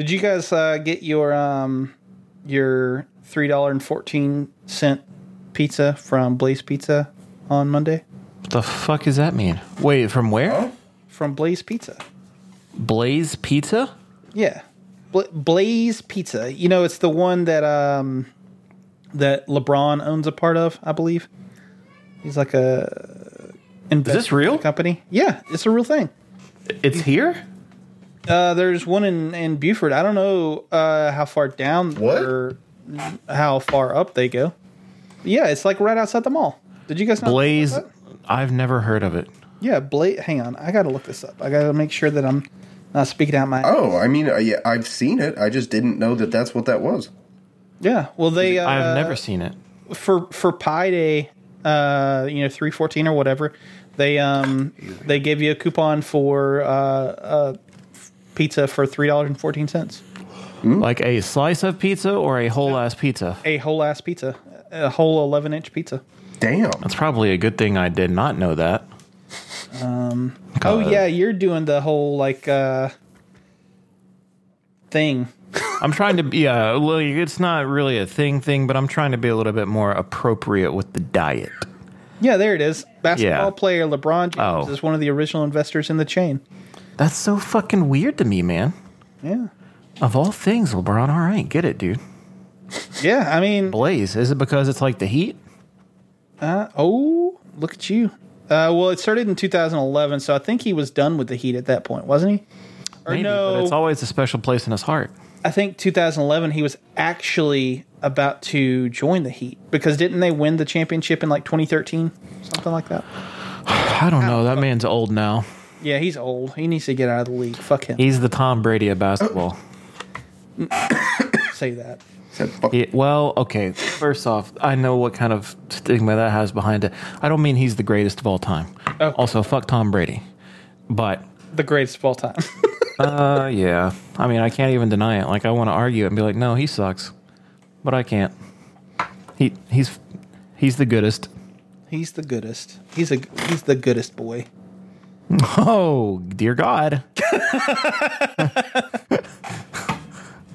Did you guys uh, get your um your three dollar and fourteen cent pizza from Blaze Pizza on Monday? What the fuck does that mean? Wait, from where? Huh? From Blaze Pizza. Blaze Pizza? Yeah, Bla- Blaze Pizza. You know, it's the one that um that LeBron owns a part of, I believe. He's like a investor this real? company. Yeah, it's a real thing. It's here? Uh, there's one in, in Buford. I don't know uh, how far down What? or how far up they go. Yeah, it's like right outside the mall. Did you guys know Blaze. that? I've never heard of it. Yeah, Blaze. Hang on, I got to look this up. I got to make sure that I'm not speaking out my. Oh, I mean, uh, yeah, I've seen it. I just didn't know that that's what that was. Yeah, well they. Uh, I've never seen it. for for Pi Day, uh, you know, three fourteen or whatever. They um they gave you a coupon for uh, uh pizza for three dollars and fourteen cents. Like a slice of pizza or a whole ass pizza? A whole ass pizza, a whole eleven inch pizza. Damn. That's probably a good thing I did not know that. Oh yeah, you're doing the whole like uh thing. I'm trying to be, yeah, well, it's not really a thing thing, but I'm trying to be a little bit more appropriate with the diet. Yeah, there it is. Basketball Yeah. player LeBron James Oh. is one of the original investors in the chain. That's so fucking weird to me, man. Yeah. Of all things, LeBron, all right, get it, dude. Yeah, I mean, Blaze, is it because it's like the heat? uh, oh, look at you. Uh, well, it started in 2011, so I think he was done with the Heat at that point, wasn't he? Or Maybe, no, but it's always a special place in his heart. I think 2011 he was actually about to join the Heat because didn't they win the championship in like 2013, something like that? I don't know. That man's old now. Yeah, he's old. He needs to get out of the league. Fuck him. He's the Tom Brady of basketball. Say that. Yeah, well, okay. First off, I know what kind of stigma that has behind it. I don't mean he's the greatest of all time. Okay. Also, fuck Tom Brady. But, The greatest of all time. uh, yeah. I mean, I can't even deny it. Like, I want to argue and be like, no, he sucks. But I can't. He he's he's the goodest. he's the goodest. He's a he's the goodest boy. Oh, dear God.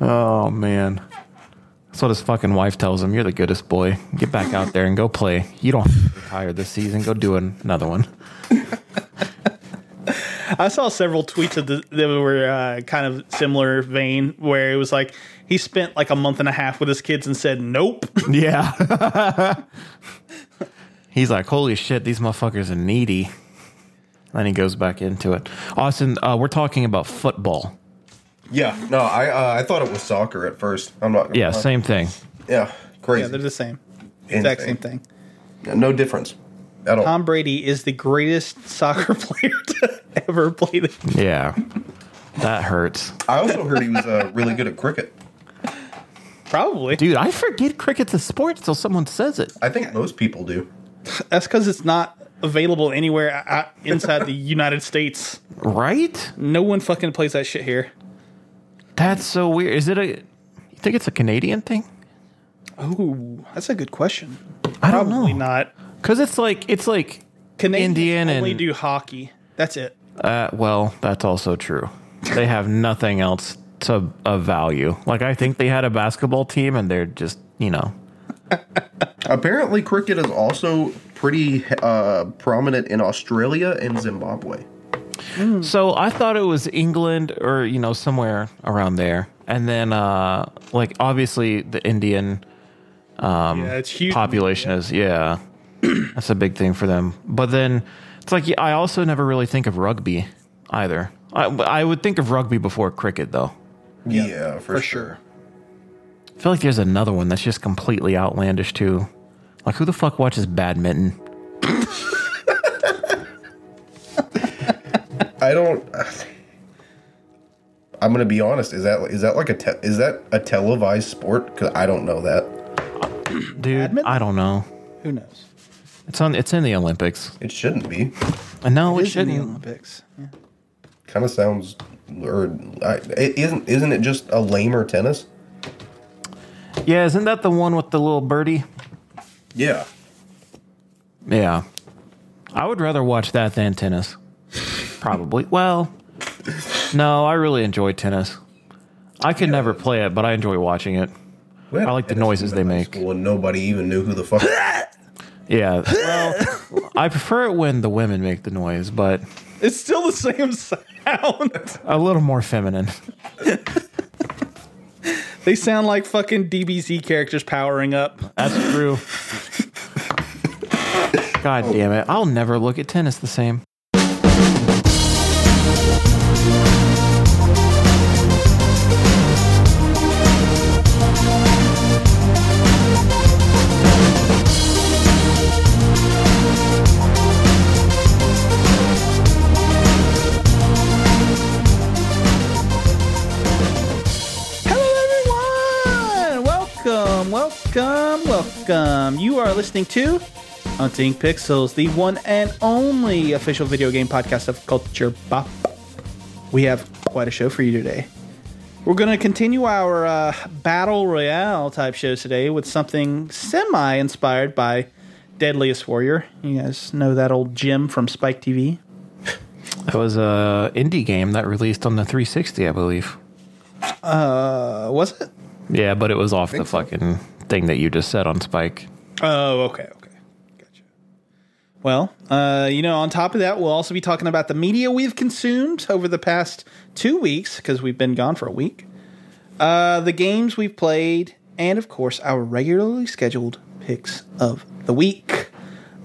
oh, man. That's what his fucking wife tells him. You're the goodest boy. Get back out there and go play. You don't have to retire this season. Go do an- another one. I saw several tweets of the, that were uh, kind of similar vein where it was like he spent like a month and a half with his kids and said nope. Yeah. He's like, holy shit, these motherfuckers are needy. Then he goes back into it. Austin, uh, we're talking about football. Yeah. No, I uh, I thought it was soccer at first. I'm not. Gonna Yeah, lie. same thing. Yeah. Crazy. yeah, they're the same. Exact same thing. no difference at all. Tom Brady is the greatest soccer player to ever play the Yeah. That hurts. I also heard he was uh, really good at cricket. Probably. Dude, I forget cricket's a sport until someone says it. I think most people do. That's because it's not available anywhere uh, inside the United States. Right? No one fucking plays that shit here. That's so weird. Is it a you think it's a Canadian thing? Ooh, that's a good question. I don't Probably know. not. Cuz it's like it's like Canadians Indian only and- do hockey. That's it. uh well, that's also true. They have nothing else to of value. Like I think they had a basketball team and they're just, you know. Apparently, cricket is also pretty uh, prominent in Australia and Zimbabwe. So I thought it was England or you know somewhere around there. And then uh like obviously the Indian yeah, it's huge. population is yeah that's a big thing for them but then it's like yeah, i also never really think of rugby either I, I would think of rugby before cricket though Yeah, for, for sure. sure. i feel like there's another one that's just completely outlandish too like who the fuck watches badminton I don't. I'm gonna be honest. Is that is that like a te- is that a televised sport? Because I don't know that. dude Badminton? i don't know Who knows? it's on it's in the olympics It shouldn't be. and no it, It is in the shouldn't Olympics. Yeah. Kind of sounds. Or I, it isn't isn't it just a lamer tennis? yeah isn't that the one with the little birdie Yeah. yeah i would rather watch that than tennis probably well no i really enjoy tennis I could never play it, but I enjoy watching it. I like the noises they make. school And nobody even knew who the fuck. Yeah. Well, I prefer it when the women make the noise, but It's still the same sound. a little more feminine. they sound like fucking DBZ characters powering up. That's true. God damn it. I'll never look at tennis the same. Welcome. You are listening to Hunting Pixels, the one and only official video game podcast of Culture Bop. We have quite a show for you today. We're going to continue our uh, battle royale type shows today with something semi inspired by Deadliest Warrior. You guys know that old gem from Spike TV. That was a indie game that released on the 360, I believe. Uh, was it? Yeah, but it was off the fucking thing that you just said on Spike. Oh, okay, okay. Gotcha. Well, uh, you know, on top of that, we'll also be talking about the media we've consumed over the past two weeks because we've been gone for a week, uh, the games we've played, and of course, our regularly scheduled picks of the week.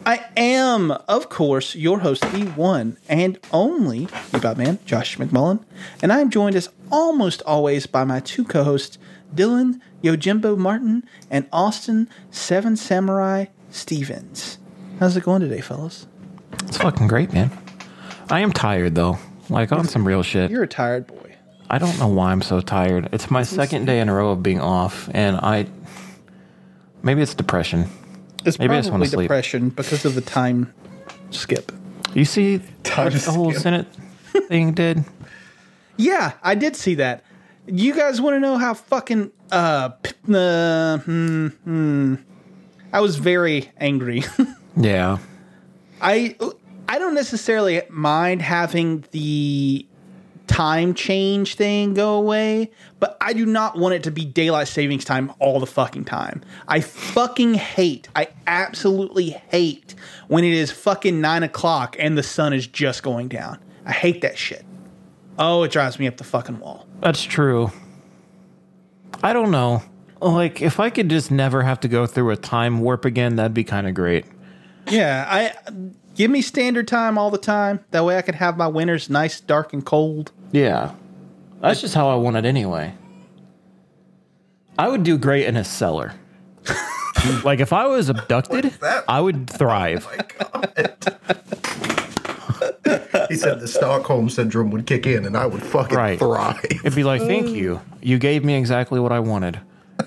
I am, of course, your host, the one and only Bebop Man, Josh McMullen, and I'm joined as almost always by my two co-hosts, Dylan Yojimbo Martin and Austin Seven Samurai Stevens. How's it going today, fellas? It's fucking great, man. I am tired though. Like on some real shit. You're a tired boy. I don't know why I'm so tired. It's my second day in a row of being off, and I maybe it's depression. It's Maybe I just probably sleep. depression because of the time skip. You see what the whole skip. Senate thing did? Yeah, I did see that. You guys want to know how fucking uh, uh hmm, hmm. I was very angry. Yeah. I I don't necessarily mind having the time change thing go away, but I do not want it to be daylight savings time all the fucking time. I fucking hate, I absolutely hate when it is fucking nine o'clock and the sun is just going down. I hate that shit. Oh, it drives me up the fucking wall. That's true. I don't know. Like, if I could just never have to go through a time warp again, that'd be kind of great. Yeah, I give me standard time all the time. That way I could have my winters nice, dark, and cold. Yeah. That's just how I want it anyway. I would do great in a cellar. like, if I was abducted. I would thrive. he said the Stockholm syndrome would kick in, and I would fucking Right. thrive. It'd be like, thank mm. you. You gave me exactly what I wanted.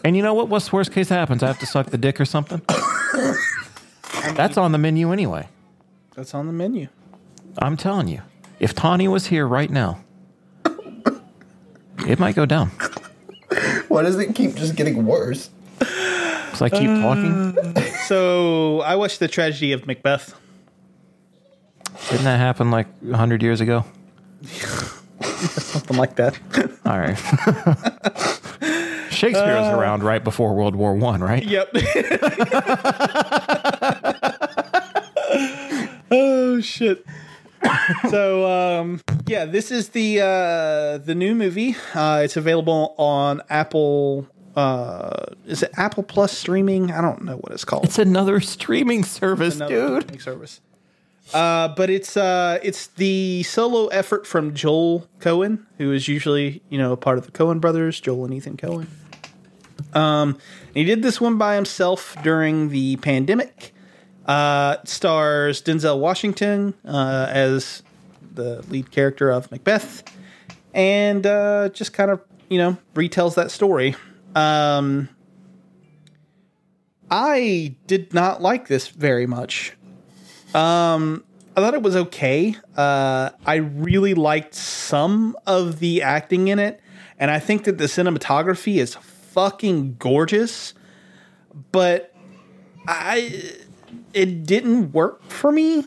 And you know what? What's the worst case that happens? I have to suck the dick or something? That's on the menu anyway. That's on the menu. I'm telling you. If Tawny was here right now, it might go down. Why does it keep just getting worse? Because I keep talking. Uh, so I watched the tragedy of Macbeth. Didn't that happen like 100 years ago? Something like that. All right. Shakespeare was around right before World War One, right? Yep. oh shit. So um, yeah, this is the uh, the new movie. Uh, it's available on Apple. Uh, is it Apple Plus streaming? I don't know what it's called. It's another streaming service, Another dude. streaming service. Uh, but it's uh, it's the solo effort from Joel Coen, who is usually you know a part of the Coen brothers, Joel and Ethan Coen. Um, he did this one by himself during the pandemic. Uh, stars Denzel Washington uh, as the lead character of Macbeth, and uh, just kind of you know retells that story. Um, I did not like this very much. Um, I thought it was okay. Uh, I really liked some of the acting in it, and I think that the cinematography is fucking gorgeous. But I, it didn't work for me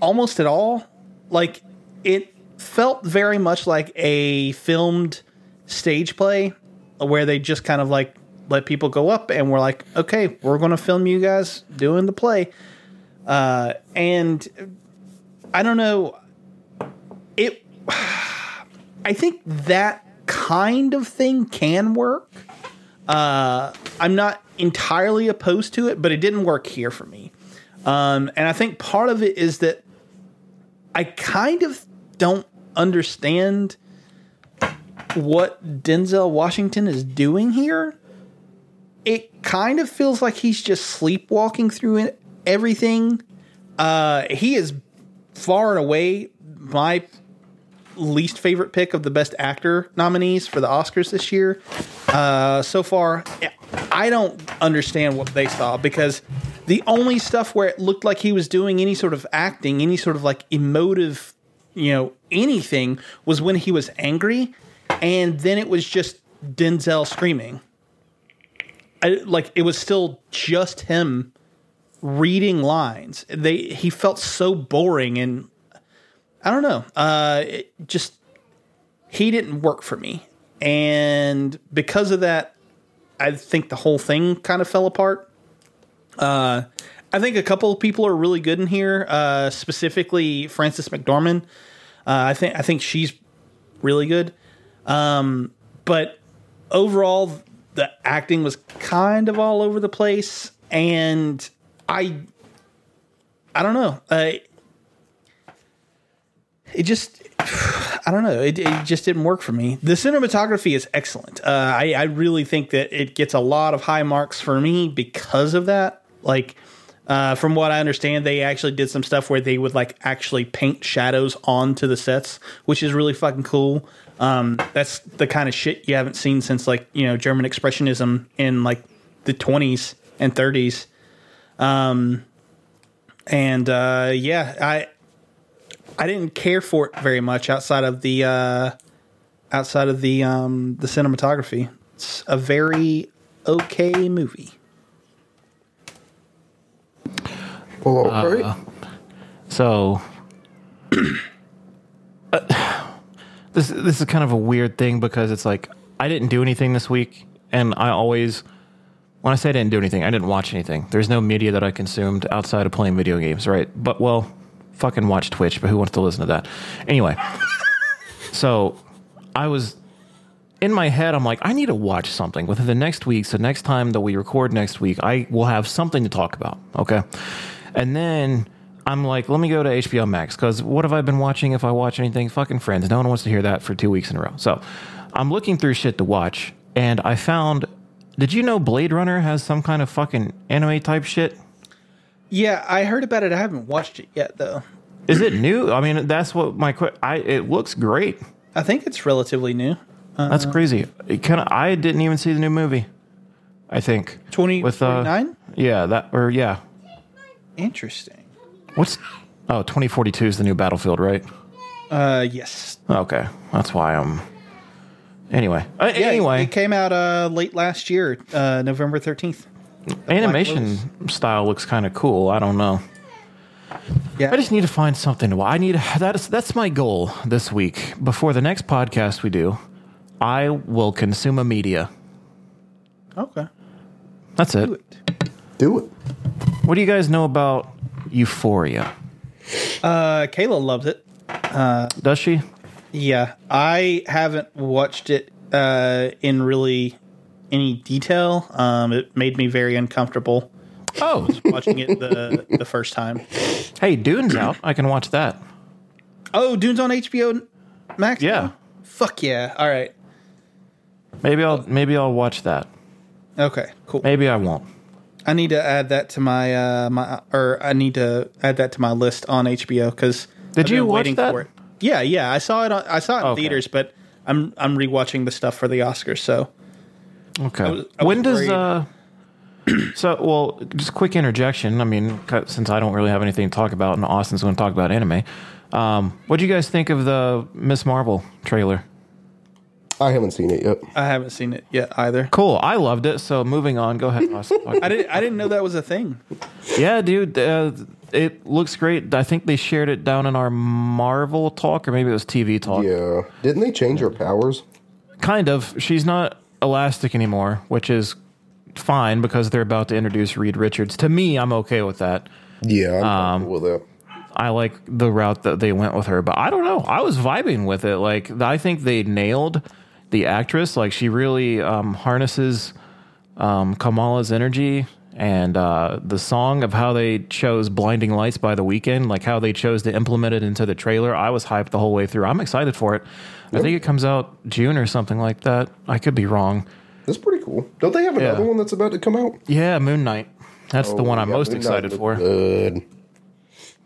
almost at all. Like it felt very much like a filmed stage play where they just kind of like let people go up and we're like, okay, we're going to film you guys doing the play. Uh, and I don't know. It, I think that kind of thing can work. Uh, I'm not entirely opposed to it, but it didn't work here for me. Um, and I think part of it is that I kind of don't understand what Denzel Washington is doing here. It kind of feels like he's just sleepwalking through it, everything. Uh, he is far and away my least favorite pick of the best actor nominees for the Oscars this year. Uh, so far, I don't understand what they saw because the only stuff where it looked like he was doing any sort of acting, any sort of like emotive, you know, anything was when he was angry, and then it was just Denzel screaming. I, like it was still just him reading lines. They he felt so boring and I don't know. Uh, just he didn't work for me, and because of that, I think the whole thing kind of fell apart. Uh, I think a couple of people are really good in here, uh, specifically Frances McDormand. Uh, I think I think she's really good, um, but overall, the acting was kind of all over the place, and I I don't know. Uh, it just I don't know. It, it just didn't work for me. The cinematography is excellent. Uh, I, I really think that it gets a lot of high marks for me because of that. Like, uh, from what I understand, they actually did some stuff where they would like actually paint shadows onto the sets, which is really fucking cool. Um, that's the kind of shit you haven't seen since like you know German expressionism in like the 20s and 30s. Um, and uh, yeah, I I didn't care for it very much outside of the uh, outside of the um, the cinematography. It's a very okay movie. Well, all right. So uh, this this is kind of a weird thing because it's like I didn't do anything this week, and I always when I say I didn't do anything, I didn't watch anything. There's no media that I consumed outside of playing video games, right? But well, fucking watch Twitch, but who wants to listen to that? Anyway, so I was in my head, I'm like, I need to watch something within the next week. So next time that we record next week, I will have something to talk about. Okay. And then I'm like, let me go to HBO Max because what have I been watching if I watch anything? Fucking Friends. No one wants to hear that for two weeks in a row. So I'm looking through shit to watch and I found. Did you know Blade Runner has some kind of fucking anime type shit? Yeah, I heard about it. I haven't watched it yet though. Is it new? I mean, that's what my que- I. It looks great. I think it's relatively new. That's crazy. It kinda, I didn't even see the new movie. I think Twenty with uh, nine. yeah, that or yeah. Interesting. What's oh 2042 is the new Battlefield, right? Uh, yes. Okay, that's why I'm. Anyway, uh, Yeah, anyway, it came out uh late last year, uh, November thirteenth. animation style looks kind of cool. I don't know. Yeah, I just need to find something to watch. I need that's that's my goal this week. Before the next podcast we do, I will consume a media. okay. That's it. Do it. Do it. What do you guys know about Euphoria? Uh, Kayla loves it. Does she? Yeah, I haven't watched it uh, in really any detail. Um, it made me very uncomfortable Oh, watching it the the first time. hey, Dune's out. I can watch that. Oh, Dune's on HBO Max. Yeah. now? Fuck yeah! All right. Maybe I'll maybe I'll watch that. Okay. Cool. Maybe I won't. I need to add that to my uh my or I need to add that to my list on HBO because Did you watch that? It. Yeah, yeah. I saw it. On, I saw it in Okay. theaters, but I'm I'm rewatching the stuff for the Oscars. So Okay. was- I when does worried. uh? So well, just quick interjection. I mean, since I don't really have anything to talk about, and Austin's going to talk about anime. Um, what do you guys think of the Miss Marvel trailer? I haven't seen it yet. I haven't seen it yet either. Cool. I loved it. So moving on. Go ahead, Austin. I didn't I didn't know that was a thing. yeah, dude. Uh, it looks great. I think they shared it down in our Marvel talk, or maybe it was TV talk. Yeah. Didn't they change her powers? kind of. She's not elastic anymore, which is fine because they're about to introduce Reed Richards. To me, I'm okay with that. Yeah, I'm Um, with that. I like the route that they went with her, but I don't know. I was vibing with it. Like I think they nailed the actress. Like she really um, harnesses um, Kamala's energy and uh, the song of how they chose "Blinding Lights" by the Weeknd, like how they chose to implement it into the trailer. I was hyped the whole way through. I'm excited for it. I think it comes out June or something like that. I could be wrong. That's pretty cool. Don't they have another Yeah. one that's about to come out? Yeah, Moon Knight. That's the Oh, one I'm yeah, most Moon excited for. Good.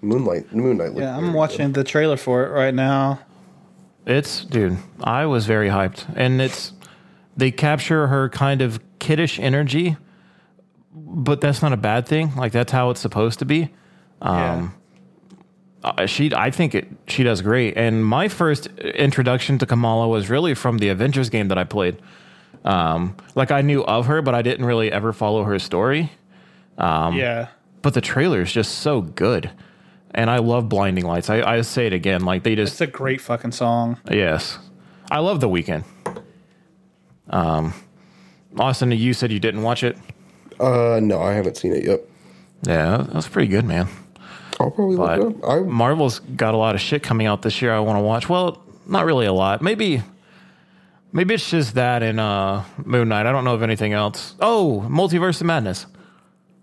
Moonlight, Moonlight. Yeah, I'm very watching the trailer for it right now. It's dude, I was very hyped, and it's they capture her kind of kiddish energy, but that's not a bad thing. Like that's how it's supposed to be. Um, Uh, she, I think it, she does great. And my first introduction to Kamala was really from the Avengers game that I played. Um, like I knew of her, but I didn't really ever follow her story. yeah. But the trailer is just so good, and I love Blinding Lights. I, I say it again, like they just It's a great fucking song. Yes. I love the Weeknd. Um Austin, you said you didn't watch it. Uh, no, I haven't seen it yet. Yeah, that was pretty good, man. I'll probably But look it up. I Marvel's got a lot of shit coming out this year I want to watch. Well, not really a lot. Maybe maybe it's just that and uh Moon Knight. I don't know of anything else. Oh, Multiverse of Madness.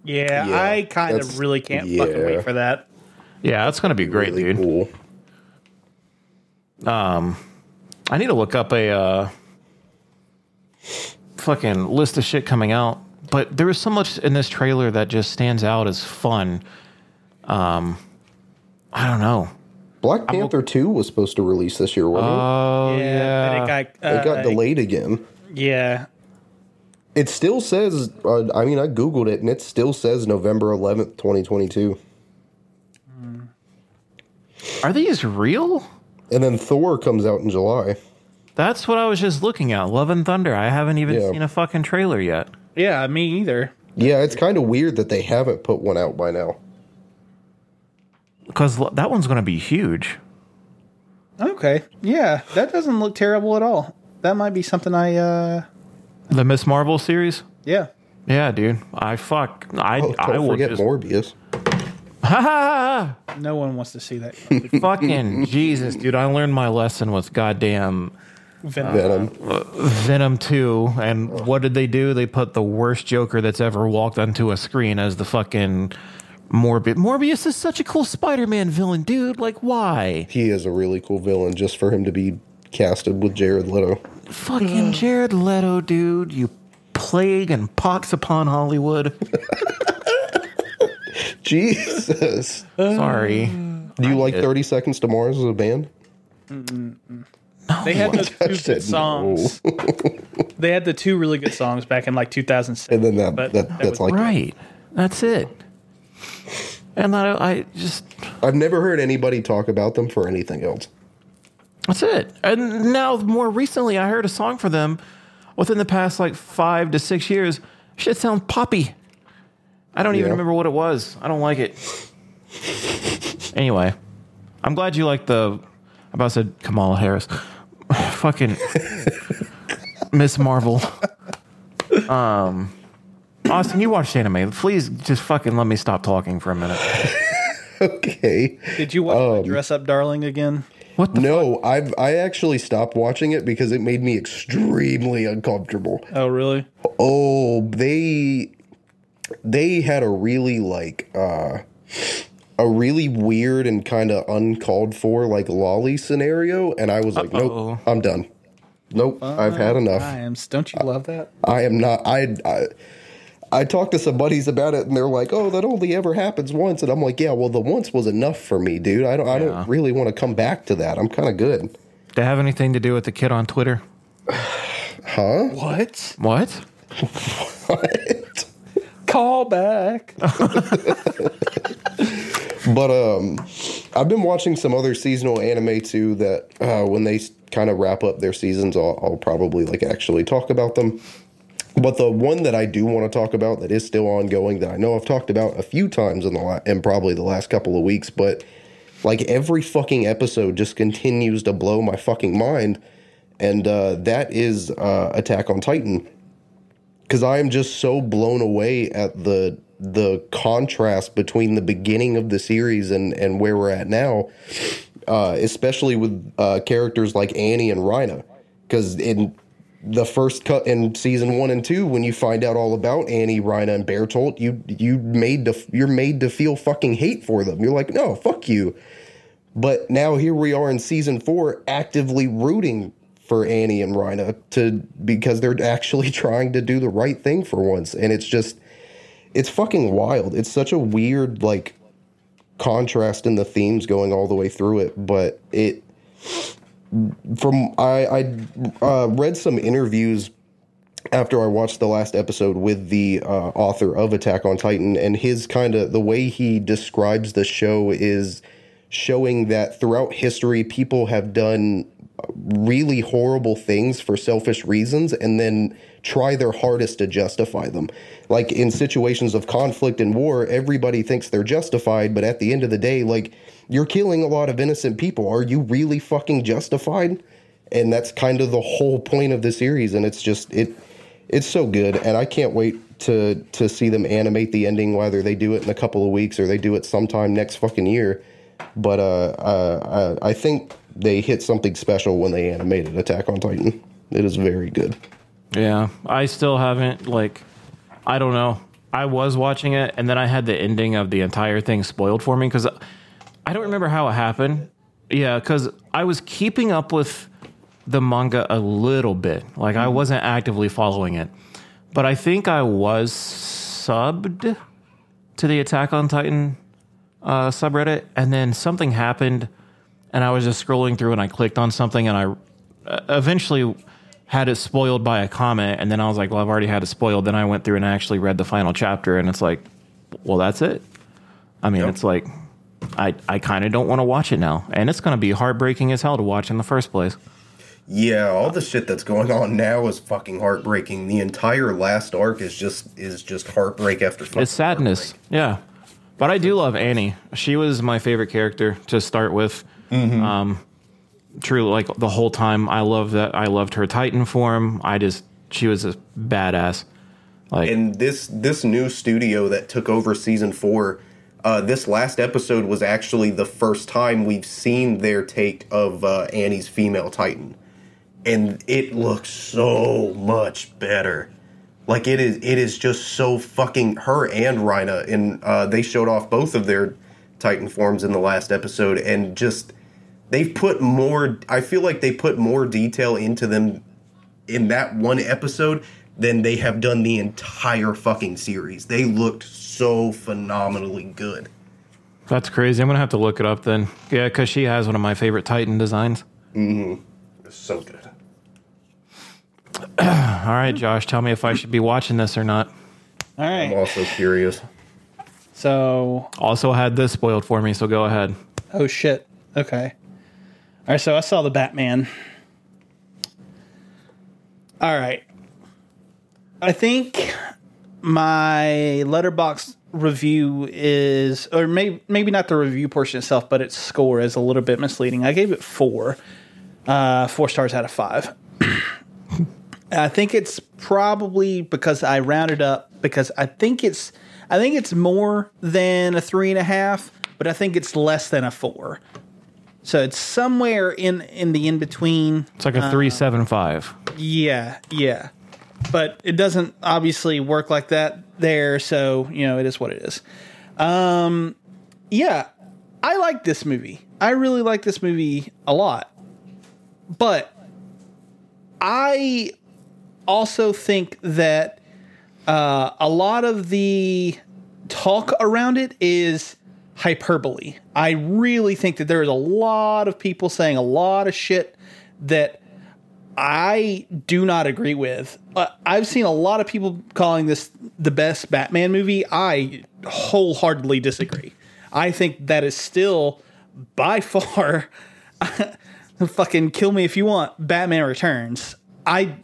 Yeah, Yeah, I kind of really can't fucking wait for that. Yeah, that's going to be great, really dude. cool. I need to look up a uh, fucking list of shit coming out. But there was so much in this trailer that just stands out as fun. Um, I don't know. Black Panther Two was supposed to release this year, wasn't Oh yeah, yeah, it got, it? It uh, delayed again. Yeah, It still says. Uh, I mean, I googled it, and it still says November eleventh, twenty twenty two. are these real? And then Thor comes out in July. That's what I was just looking at. Love and Thunder. I haven't even Yeah. seen a fucking trailer yet. Yeah, me either. Yeah, it's kind of weird that they haven't put one out by now. Because that one's going to be huge. Okay, yeah, that doesn't look terrible at all. That might be something I. uh The Miss Marvel series. Yeah, Yeah, dude. I fuck. I Oh, I don't will forget just. Morbius. Ha ha ha! no one wants to see that. Fucking Jesus, dude. I learned my lesson with goddamn Venom. Venom. Venom 2. And what did they do? They put the worst Joker that's ever walked onto a screen as the fucking Morbius. Morbius is such a cool Spider Man villain, dude. Like, why? He is a really cool villain just for him to be casted with Jared Leto. Fucking Jared Leto, dude. You plague and pox upon Hollywood. Jesus. Sorry. Do you like 30 Seconds to Mars as a band? They had those two good said songs. they had the two really good songs back in like 2006. And then that, But that, that that's was- like Right. That's it. And I, I just I've never heard anybody talk about them for anything else. That's it. And now, more recently, I heard a song for them within the past like five to six years. Shit sounds poppy. I don't even remember what it was. I don't like it. Anyway, I'm glad you like the. I about said Kamala Harris. Fucking Miss Marvel. Um, Austin, you watched anime. Please just fucking let me stop talking for a minute. Okay. Did you watch Um, Dress Up Darling again? What the No, I've I actually stopped watching it because it made me extremely uncomfortable. Oh, really? Oh, they they had a really like uh a really weird and kind of uncalled for like loli scenario and I was like, Uh-oh. nope, I'm done. Nope, I've had uh, enough. Times. Don't you love that? I am not. I, I I talked to some buddies about it, and they're like, "Oh, that only ever happens once." And I'm like, "Yeah, well, the once was enough for me, dude. I don't. I don't really want to come back to that. I'm kind of good." Did it have anything to do with the kid on Twitter? Huh? What? What? What? Call back. But um, I've been watching some other seasonal anime too. That uh, when they kind of wrap up their seasons, I'll, I'll probably like actually talk about them. But the one that I do want to talk about that is still ongoing that I know I've talked about a few times in the la- in probably the last couple of weeks, but like every fucking episode just continues to blow my fucking mind. and uh, that is uh, Attack on Titan. Because I am just so blown away at the the contrast between the beginning of the series and and where we're at now, uh, especially with uh, characters like Annie and Reiner. Because in the first cut in season one and two, when you find out all about Annie, Reiner, and Bertolt, you you made to you're made to feel fucking hate for them. You're like, no, fuck you. But now here we are in season four, actively rooting for Annie and Reiner to because they're actually trying to do the right thing for once, and it's just it's fucking wild. It's such a weird like contrast in the themes going all the way through it, but it from I I uh, read some interviews after I watched the last episode with the uh, author of Attack on Titan, and his kind of the way he describes the show is showing that throughout history, people have done really horrible things for selfish reasons and then try their hardest to justify them. Like in situations of conflict and war, everybody thinks they're justified, but at the end of the day, like you're killing a lot of innocent people. Are you really fucking justified? And that's kind of the whole point of the series and it's just it it's so good and I can't wait to to see them animate the ending whether they do it in a couple of weeks or they do it sometime next fucking year. But uh, uh, I think they hit something special when they animated Attack on Titan. It is very good. Yeah, I still haven't like I don't know. I was watching it and then I had the ending of the entire thing spoiled for me cuz I don't remember how it happened. Yeah, cuz I was keeping up with the manga a little bit. Like I wasn't actively following it. But I think I was subbed to the Attack on Titan uh, subreddit and then something happened and I was just scrolling through and I clicked on something and I uh, eventually had it spoiled by a comment and then I was like, well, I've already had it spoiled. Then I went through and actually read the final chapter and it's like, well, that's it. I mean, Yep. it's like I I kind of don't want to watch it now, and it's going to be heartbreaking as hell to watch in the first place. Yeah, all the shit that's going on now is fucking heartbreaking. The entire last arc is just is just heartbreak after fucking It's sadness, yeah. But I do love Annie. She was my favorite character to start with. Um, true, like the whole time, I love that. I loved her Titan form. I just she was a badass. Like and this this new studio that took over season four uh, this last episode was actually the first time we've seen their take of uh, annie's female titan and it looks so much better like it is it is just so fucking her and Reiner and uh, they showed off both of their titan forms in the last episode and just they've put more i feel like they put more detail into them in that one episode than they have done the entire fucking series. They looked so phenomenally good. that's crazy. I'm gonna have to look it up then. Yeah, because she has one of my favorite Titan designs. Mm-hmm. So good. All right, Josh, tell me if I should be watching this or not. All right. I'm also curious. So, Also had this spoiled for me, so go ahead. oh shit. Okay. All right. So I saw the Batman. All right. I think my Letterboxd review is, or maybe maybe not the review portion itself, but its score is a little bit misleading. I gave it four, uh, four stars out of five. I think it's probably because I rounded up because I think it's I think it's more than a three and a half, but I think it's less than a four. So it's somewhere in in the in between. It's like a three seven five. Yeah, yeah. But it doesn't obviously work like that there, so you know, it is what it is. Um yeah, I like this movie. I really like this movie a lot. But I also think that uh, a lot of the talk around it is hyperbole. I really think that there is a lot of people saying a lot of shit that I do not agree with. Uh, I've seen a lot of people calling this the best Batman movie. I wholeheartedly disagree. I think that is still by far fucking kill me if you want Batman Returns. I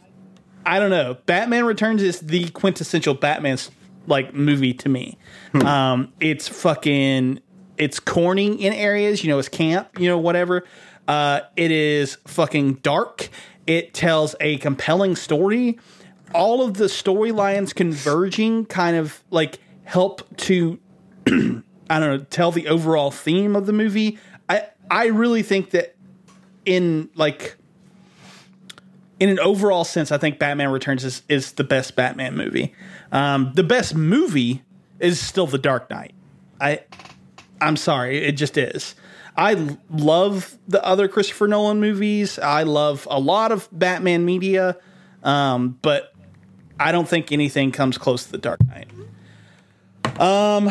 I don't know. Batman Returns is the quintessential Batman's like movie to me. Um, it's fucking it's corny in areas, you know, it's camp, you know, whatever. Uh, it is fucking dark It tells a compelling story. All of the storylines converging kind of like help to I don't know, tell the overall theme of the movie. I I really think that in like in an overall sense, I think Batman Returns is, is the best Batman movie. Um, the best movie is still The Dark Knight. I I'm sorry, it just is. I love the other Christopher Nolan movies. I love a lot of Batman media, um, but I don't think anything comes close to The Dark Knight. Um,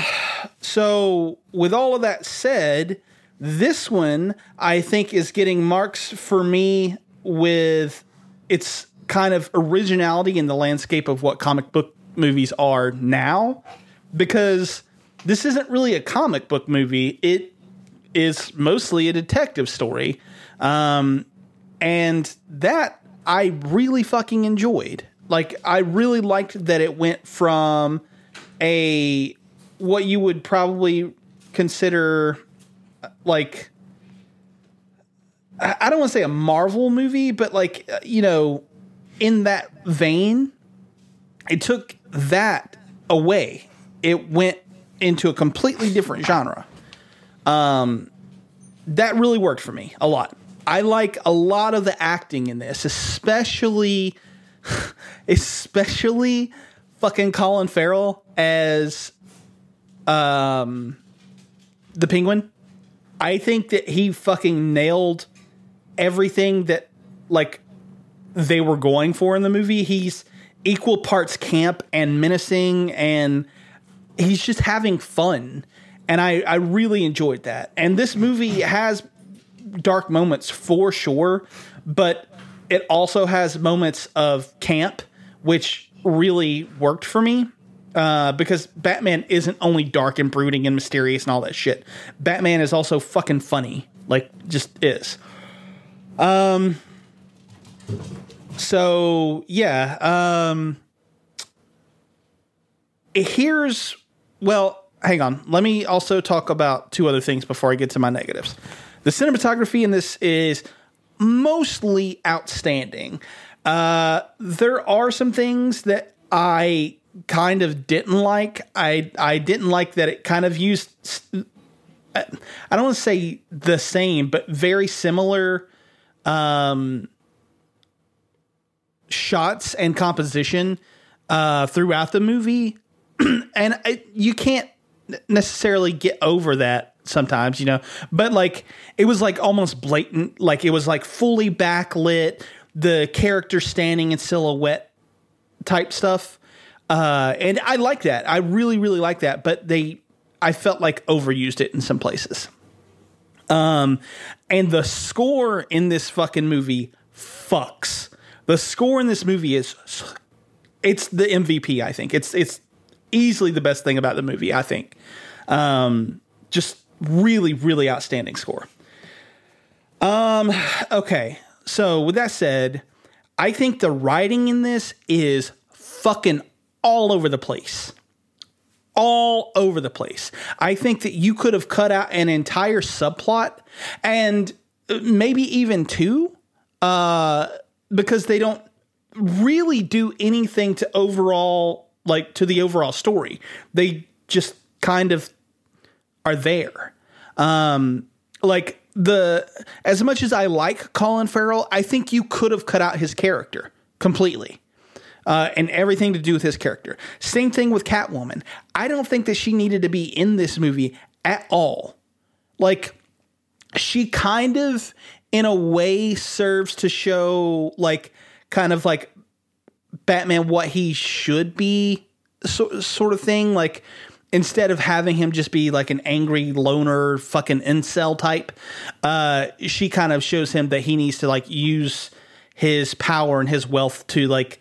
so with all of that said, this one I think is getting marks for me with its kind of originality in the landscape of what comic book movies are now because this isn't really a comic book movie. It is mostly a detective story. Um, and that I really fucking enjoyed. Like, I really liked that it went from a what you would probably consider like I I don't want to say a Marvel movie, but like uh, you know, in that vein, it took that away. It went into a completely different genre. Um, that really worked for me a lot. I like a lot of the acting in this, especially, especially fucking Colin Farrell as um the Penguin. I think that he fucking nailed everything that like they were going for in the movie. He's equal parts camp and menacing and he's just having fun. And I, I really enjoyed that. And this movie has dark moments for sure, but it also has moments of camp, which really worked for me. Uh, because Batman isn't only dark and brooding and mysterious and all that shit. Batman is also fucking funny. Like, just is. Um. So yeah. Um. Here's well. Hang on. Let me also talk about two other things before I get to my negatives. The cinematography in this is mostly outstanding. Uh, there are some things that I kind of didn't like. I I didn't like that it kind of used. I don't want to say the same, but very similar um, shots and composition uh, throughout the movie, and I, you can't necessarily get over that sometimes, you know. But like it was like almost blatant, like it was like fully backlit, the character standing in silhouette type stuff. Uh, and I like that. I really, really like that. But they, I felt like overused it in some places. Um, and the score in this fucking movie fucks. The score in this movie is, it's the MVP. I think it's it's easily the best thing about the movie. I think, um, just really, really outstanding score. Um, okay. So with that said, I think the writing in this is fucking all over the place. All over the place. I think that you could have cut out an entire subplot and maybe even two, uh, because they don't really do anything to overall, like to the overall story. They just kind of are there. Um, like the as much as I like Colin Farrell, I think you could have cut out his character completely. Uh, and everything to do with his character. Same thing with Catwoman. I don't think that she needed to be in this movie at all. Like, she kind of, in a way, serves to show, like, kind of like Batman what he should be, so, sort of thing. Like, instead of having him just be like an angry loner fucking incel type, uh, she kind of shows him that he needs to like use his power and his wealth to like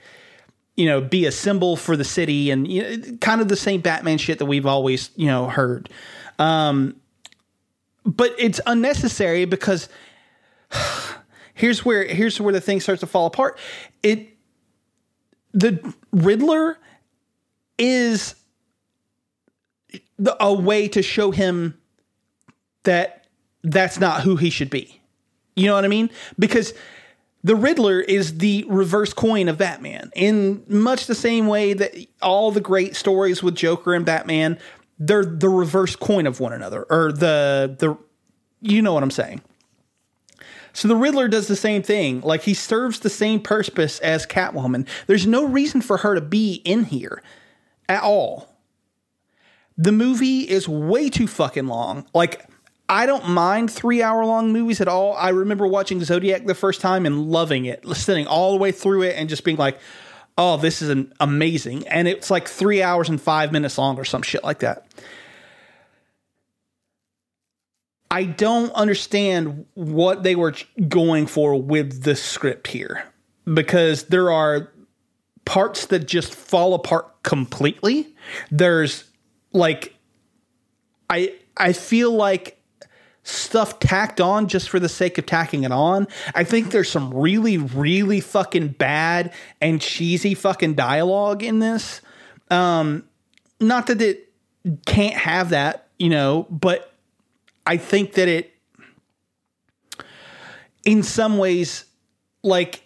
you know be a symbol for the city and you know, kind of the same Batman shit that we've always you know heard. Um, but it's unnecessary because here's where here's where the thing starts to fall apart. It the Riddler is the, a way to show him that that's not who he should be. You know what I mean? Because the Riddler is the reverse coin of Batman in much the same way that all the great stories with Joker and Batman, they're the reverse coin of one another, or the the you know what I'm saying. So the Riddler does the same thing. Like he serves the same purpose as Catwoman. There's no reason for her to be in here at all. The movie is way too fucking long. Like I don't mind three hour long movies at all. I remember watching Zodiac the first time and loving it, sitting all the way through it and just being like, oh, this is an amazing. And it's like three hours and five minutes long or some shit like that. I don't understand what they were going for with the script here because there are parts that just fall apart completely. There's like I I feel like stuff tacked on just for the sake of tacking it on. I think there's some really, really fucking bad and cheesy fucking dialogue in this. Um, not that it can't have that, you know, but I think that it, in some ways, like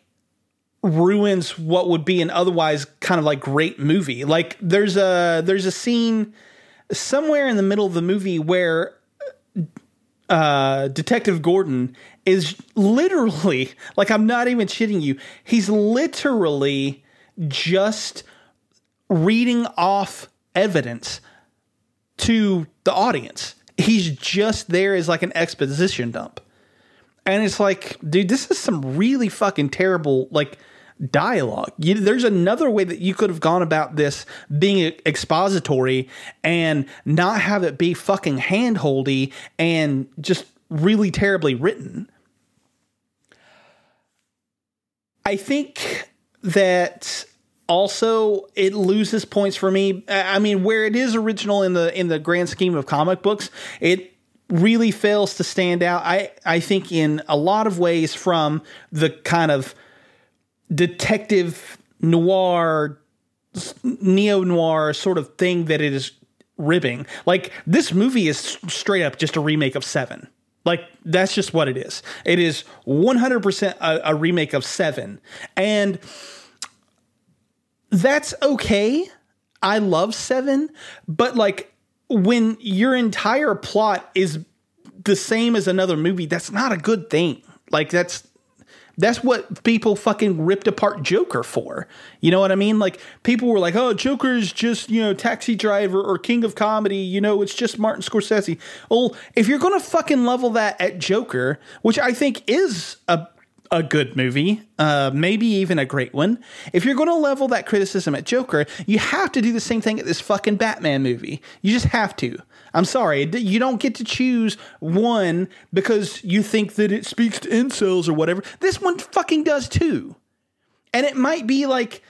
ruins what would be an otherwise kind of like great movie. Like there's a there's a scene somewhere in the middle of the movie where uh, Detective Gordon is literally, like, I'm not even shitting you, he's literally just reading off evidence to the audience. He's just there as like an exposition dump. And it's like, dude, this is some really fucking terrible, like, dialogue. You, there's another way that you could have gone about this being expository and not have it be fucking handholdy and just really terribly written. I think that also it loses points for me. I mean, where it is original in the in the grand scheme of comic books, it really fails to stand out. I I think in a lot of ways from the kind of detective noir, neo noir sort of thing that it is ribbing. Like this movie is straight up just a remake of Seven. Like that's just what it is. It is 100% a, a remake of 7. And that's okay. I love 7, but like when your entire plot is the same as another movie, that's not a good thing. Like that's that's what people fucking ripped apart Joker for. You know what I mean? Like people were like, "Oh, Joker's just you know Taxi Driver or King of Comedy." You know, it's just Martin Scorsese. Well, if you're gonna fucking level that at Joker, which I think is a a good movie, uh, maybe even a great one. If you're going to level that criticism at Joker, you have to do the same thing at this fucking Batman movie. You just have to. I'm sorry, you don't get to choose one because you think that it speaks to incels or whatever. This one fucking does too. And it might be like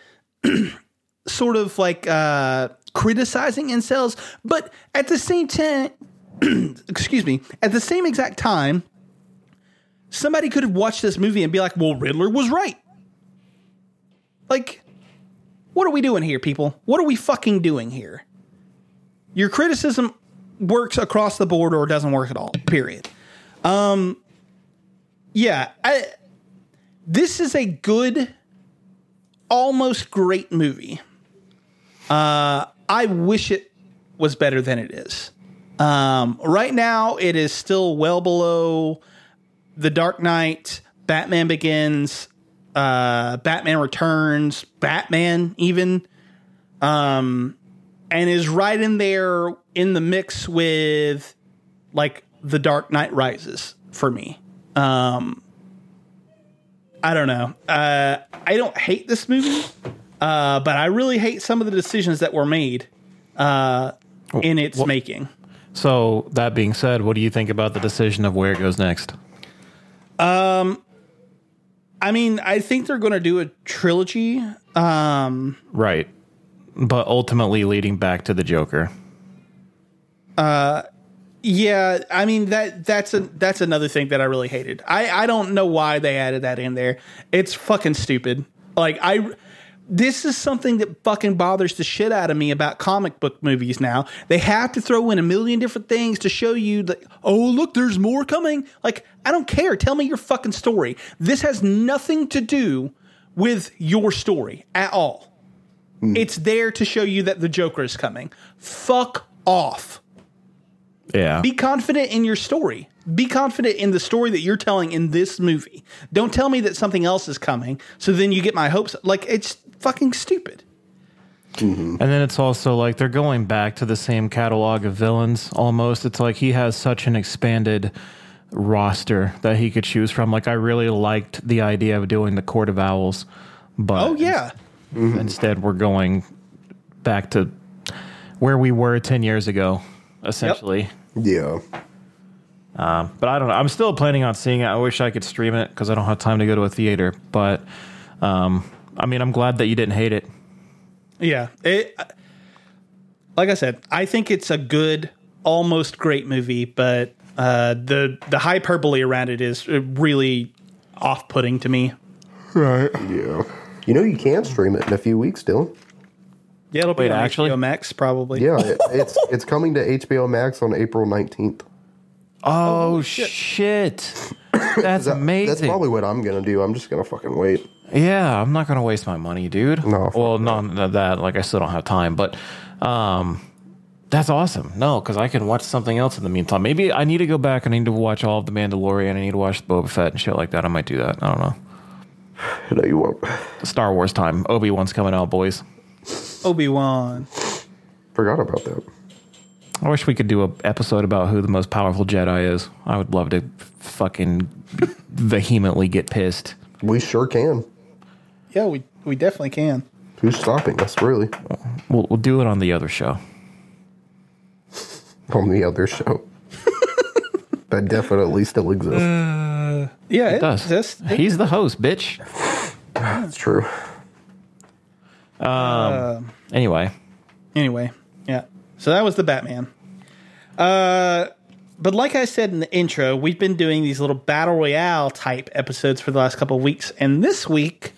sort of like uh, criticizing incels, but at the same time, excuse me, at the same exact time, somebody could have watched this movie and be like, well, Riddler was right. Like, what are we doing here, people? What are we fucking doing here? Your criticism works across the board or doesn't work at all. Period. Um, yeah, I, this is a good, almost great movie. Uh, I wish it was better than it is. Um, right now, it is still well below The Dark Knight, Batman Begins, uh, Batman Returns, Batman, even. Um, and is right in there in the mix with like The Dark Knight Rises for me. Um, I don't know. Uh, I don't hate this movie, uh, but I really hate some of the decisions that were made uh, in its Well- making. So that being said, what do you think about the decision of where it goes next? I mean, I think they're going to do a trilogy. Um, Right. But ultimately leading back to the Joker. Uh, Yeah, I mean that that's a that's another thing that I really hated. I I don't know why they added that in there. It's fucking stupid. Like I this is something that fucking bothers the shit out of me about comic book movies now. They have to throw in a million different things to show you that, oh, look, there's more coming. Like, I don't care. Tell me your fucking story. This has nothing to do with your story at all. Hmm. It's there to show you that the Joker is coming. Fuck off. Yeah. Be confident in your story. Be confident in the story that you're telling in this movie. Don't tell me that something else is coming, so then you get my hopes. Like it's fucking stupid. Mm-hmm. And then it's also like they're going back to the same catalog of villains almost. It's like he has such an expanded roster that he could choose from. Like I really liked the idea of doing the Court of Owls, but Oh yeah, instead we're going back to where we were 10 years ago essentially. Yeah. But I don't know. I'm still planning on seeing it. I wish I could stream it cuz I don't have time to go to a theater, but um I mean, I'm glad that you didn't hate it. yeah. It, like I said, I think it's a good, almost great movie, but uh, the the hyperbole around it is really off putting to me. Right. Yeah. You know you can stream it in a few weeks, Dylan. Yeah, it'll be Wait, on actually? HBO Max probably. Yeah, it, it's it's coming to HBO Max on April nineteenth. Oh, shit. That's amazing. That's probably what I'm gonna do. I'm just gonna fucking wait. Yeah, I'm not gonna waste my money, dude. No, well, not that. Like, I still don't have time, but um, that's awesome. No, because I can watch something else in the meantime. Maybe I need to go back. and I need to watch all of the Mandalorian. I need to watch Boba Fett and shit like that. I might do that. I don't know. No, you won't. Star Wars time. Obi Wan's coming out, boys. Obi Wan. Forgot about that. I wish we could do a episode about who the most powerful Jedi is. I would love to fucking vehemently get pissed. We sure can. Yeah, we we definitely can. Who's stopping us, really? We'll, we'll do it on the other show. On the other show. that definitely still exists. Yeah, it, does. exists. He's the host, bitch. That's true. Um. Anyway, Anyway, yeah. So that was the Batman. Uh, but like I said in the intro, we've been doing these little battle royale type episodes for the last couple of weeks, and this week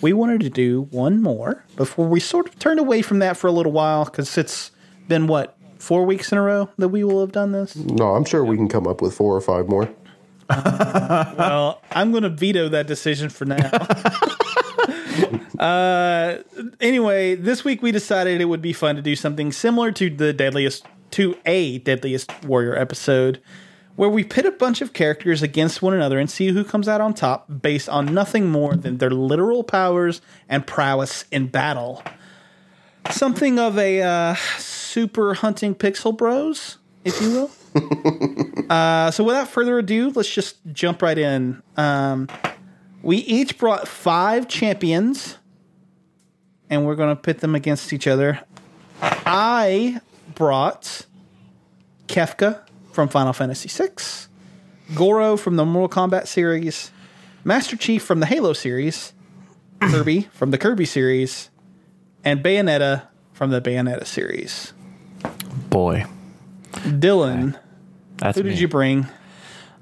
we wanted to do one more before we sort of turned away from that for a little while because it's been what four weeks in a row that we will have done this. No, I'm sure we can come up with four or five more. Well, I'm going to veto that decision for now. uh, anyway, this week we decided it would be fun to do something similar to the deadliest to a deadliest warrior episode, where we pit a bunch of characters against one another and see who comes out on top based on nothing more than their literal powers and prowess in battle. Something of a uh, super hunting pixel bros, if you will. Uh, so without further ado, let's just jump right in. Um, we each brought five champions, and we're going to pit them against each other. I brought Kefka from Final Fantasy VI, Goro from the Mortal Kombat series, Master Chief from the Halo series, Kirby from the Kirby series, and Bayonetta from the Bayonetta series. Boy, Dylan, that's who me. did you bring?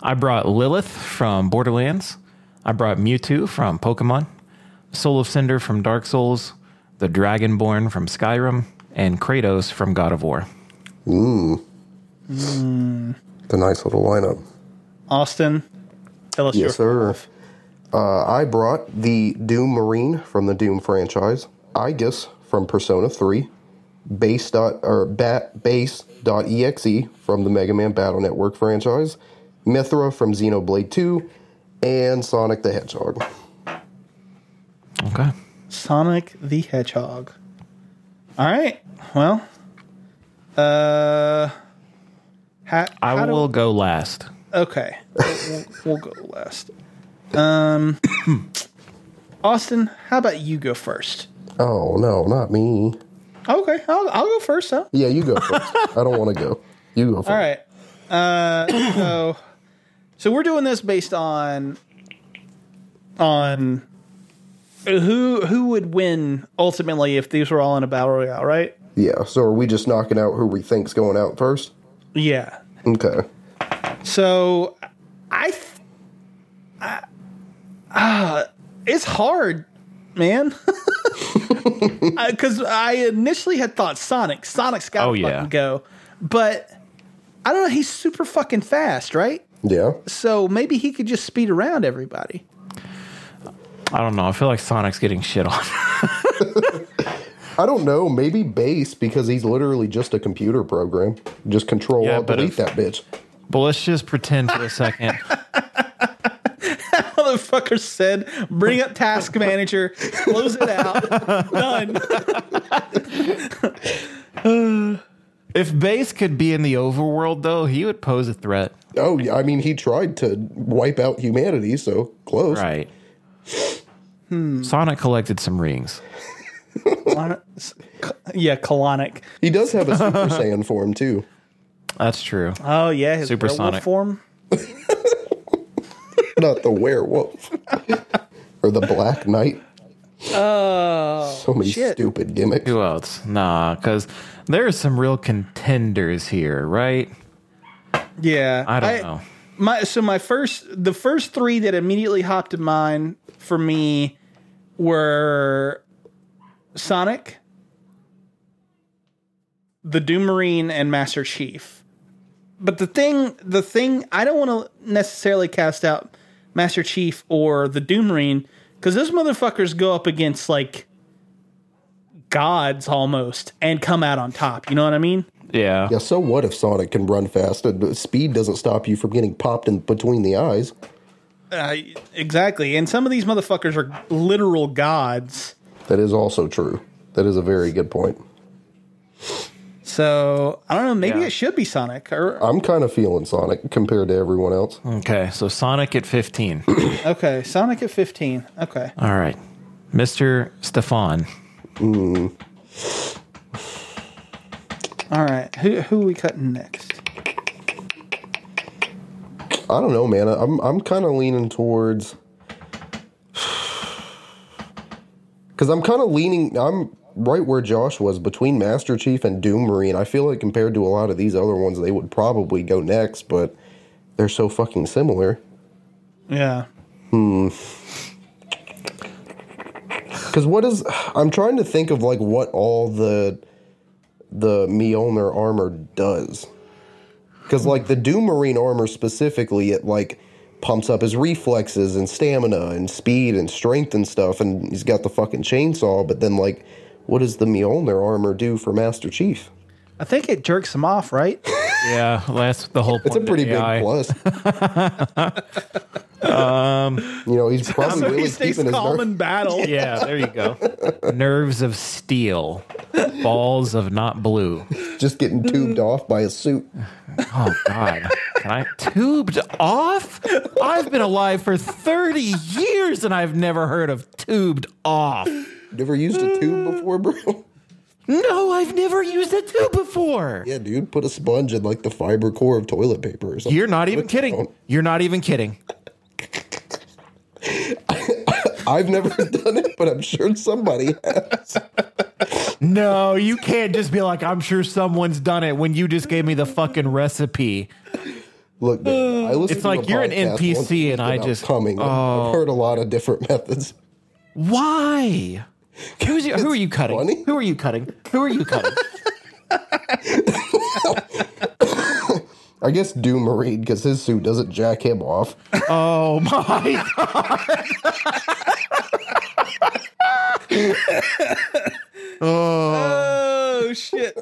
I brought Lilith from Borderlands. I brought Mewtwo from Pokemon, Soul of Cinder from Dark Souls, the Dragonborn from Skyrim, and Kratos from God of War. It's a nice little lineup. Austin, tell us Yes, your sir. Uh, I brought the Doom Marine from the Doom franchise, Aigis from Persona 3, Bass dot or bat Bass.exe from the Mega Man Battle Network franchise, Mythra from Xenoblade 2, and Sonic the Hedgehog. Okay. Sonic the Hedgehog. All right. Well, uh, ha, I how do- will go last. okay, we'll, we'll go last. Um, Austin, how about you go first? Oh no, not me. Okay, I'll, I'll go first. Though. Yeah, you go first. I don't want to go. You go first. All right. Uh, so, so we're doing this based on on who who would win ultimately if these were all in a battle royale, right? Yeah. So are we just knocking out who we think's going out first? Yeah. Okay. So I, th- I uh, it's hard, man. Uh, because I initially had thought Sonic. Sonic's got to Oh, yeah. fucking go. But I don't know. He's super fucking fast, right? Yeah. So maybe he could just speed around everybody. I don't know. I feel like Sonic's getting shit on. I don't know. Maybe Bass because he's literally just a computer program. Just control Yeah, alt delete if- that bitch. but let's just pretend for a second. Motherfucker said, bring up Task Manager, close it out, done. if Bass could be in the overworld, though, he would pose a threat. Oh, yeah. I mean, he tried to wipe out humanity, so close. Right. Sonic collected some rings. Yeah, colonic. He does have a Super Saiyan form too. That's true. Oh yeah, his Supersonic. werewolf form. Not the werewolf or the Black Knight. Oh, So many shit. stupid gimmicks. Who else? Nah, because there are some real contenders here, right? Yeah, I don't know. My so my first the first three that immediately hopped in mind for me were Sonic, the Doom Marine, and Master Chief. But the thing, the thing, I don't want to necessarily cast out Master Chief or the Doom Marine because those motherfuckers go up against like gods almost and come out on top. You know what I mean? Yeah. Yeah, so what if Sonic can run fast? and Speed doesn't stop you from getting popped in between the eyes. Uh, exactly. And some of these motherfuckers are literal gods. That is also true. That is a very good point. So I don't know. Maybe Yeah. it should be Sonic. Or I'm kind of feeling Sonic compared to everyone else. Okay, so Sonic at 15. okay, Sonic at fifteen. Okay, All right. Mr. Stefan. Hmm. all right. Who who are we cutting next? I don't know, man. I'm I'm kind of leaning towards because I'm kind of leaning. I'm right where Josh was between Master Chief and Doom Marine. I feel like compared to a lot of these other ones, they would probably go next, but they're so fucking similar. Yeah. Hmm. Because what is? I'm trying to think of like what all the the Mjolnir armor does. Because like the Doom Marine armor specifically, it like pumps up his reflexes and stamina and speed and strength and stuff, and he's got the fucking chainsaw. But then like, what does the Mjolnir armor do for Master Chief? I think it jerks him off, right? Yeah, that's the whole point. It's a of pretty big plus. um, you know, he's probably so really he stays keeping his calm nerve. in battle. Yeah, there you go. Nerves of steel, balls of not blue. just getting tubed off by a suit. Oh God! Can I tubed off? I've been alive for thirty years and I've never heard of tubed off. Never used a tube uh. before, bro? No, I've never used a tube before. Yeah, dude, put a sponge in like the fiber core of toilet paper or something. You're not even What's kidding. wrong? You're not even kidding. I've never done it, but I'm sure somebody has. No, you can't just be like, I'm sure someone's done it when you just gave me the fucking recipe. Look, man, I listened It's to like a you're an podcast NPC once a week and I about just- coming. I've oh. heard a lot of different methods. Why? Who's you, who are you cutting? funny. Who are you cutting? Who are you cutting? I guess Doom Marine because his suit doesn't jack him off. oh my god! Oh. oh shit!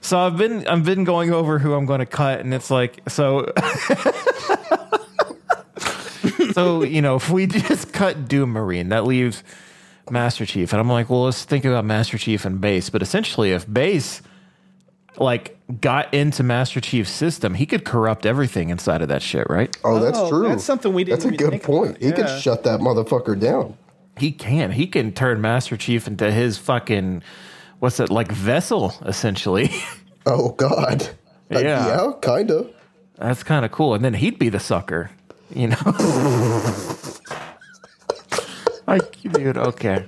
So I've been I've been going over who I'm going to cut, and it's like so. So you know, if we just cut Doom Marine, that leaves Master Chief, and I'm like, well, let's think about Master Chief and Bass. But essentially, if Bass like got into Master Chief's system, he could corrupt everything inside of that shit, right? Oh, that's Oh, true. that's something we didn't That's a even good think point. about. He could shut that motherfucker down. He can. He can turn Master Chief into his fucking what's it like vessel essentially. Oh God. Uh, Yeah. yeah, kind of. That's kind of cool. And then he'd be the sucker, you know? like, dude, okay.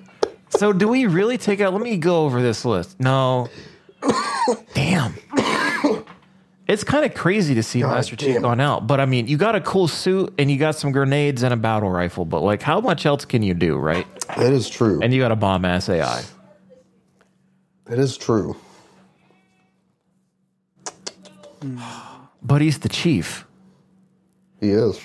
So, do we really take out? Let me go over this list. No. Damn. It's kind of crazy to see God Master Chief damn. gone out, but I mean, you got a cool suit and you got some grenades and a battle rifle, but like, how much else can you do, right? That is true. And you got a bomb ass AI. That is true. But he's the chief. He is.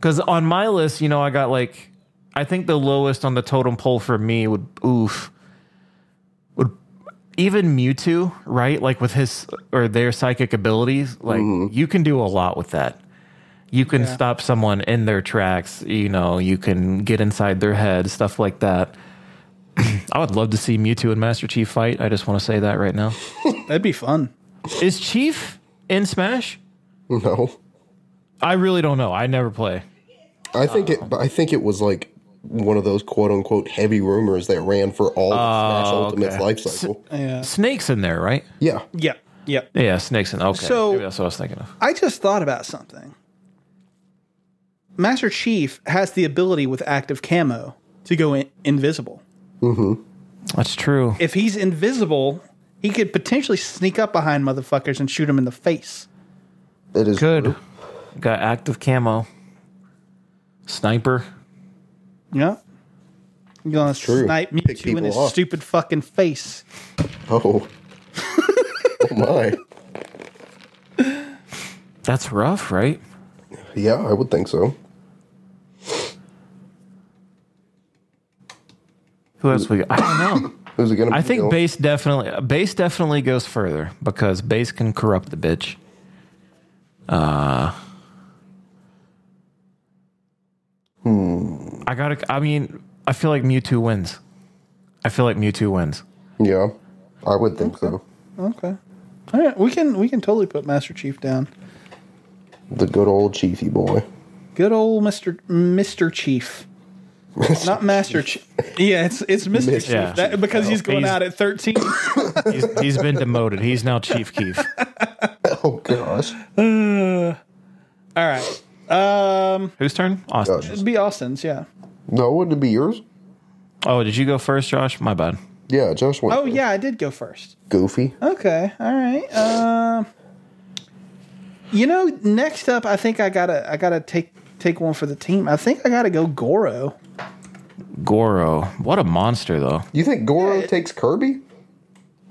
Because on my list, you know, I got like, I think the lowest on the totem pole for me would, oof, would even Mewtwo, right? Like with his or their psychic abilities, like mm-hmm. you can do a lot with that. You can Yeah. stop someone in their tracks, you know, you can get inside their head, stuff like that. I would love to see Mewtwo and Master Chief fight. I just want to say that right now. That'd be fun. Is Chief in Smash? No. I really don't know. I never play. I think it. Uh-huh. I think it was like one of those quote unquote heavy rumors that ran for all of oh, Smash Ultimate's okay. life cycle. Yeah. Snake's in there, right? Yeah. Yeah. Yeah. Yeah, Snake's in. Okay, So- maybe that's what I was thinking of. I just thought about something. Master Chief has the ability with active camo to go in- invisible. Mm-hmm. That's true. If he's invisible, he could potentially sneak up behind motherfuckers and shoot them in the face. It is Good. true. Got active camo. Sniper. Yeah. You're gonna true. snipe Pick Mewtwo in people his off. stupid fucking face. Oh. oh my. That's rough, right? Yeah, I would think so. Who else we got? I don't know. Who's it gonna be? I think Bill? Bass definitely Bass definitely goes further because Bass can corrupt the bitch. Uh I gotta I mean, I feel like Mewtwo wins. I feel like Mewtwo wins. Yeah, I would think so. Okay. All right, we can we can totally put Master Chief down. The good old Chiefy boy. Good old Mister Mister Chief, not Master Chief. Yeah, it's it's Mister Mr. Chief Yeah. that, because he's going He's- out at thirteen. He's, he's been demoted. He's now Chief Keef. Oh gosh. Uh, all right, um, Whose turn? Austin. It'd be Austin's. Yeah. No, wouldn't it be yours? Oh, did you go first, Josh? My bad. Yeah, Josh went. Oh first. yeah, I did go first. Goofy. Okay. All right. Um, you know, next up, I think I gotta I gotta take take one for the team. I think I gotta go Goro. Goro. What a monster, though. You think Goro Yeah, it- takes Kirby?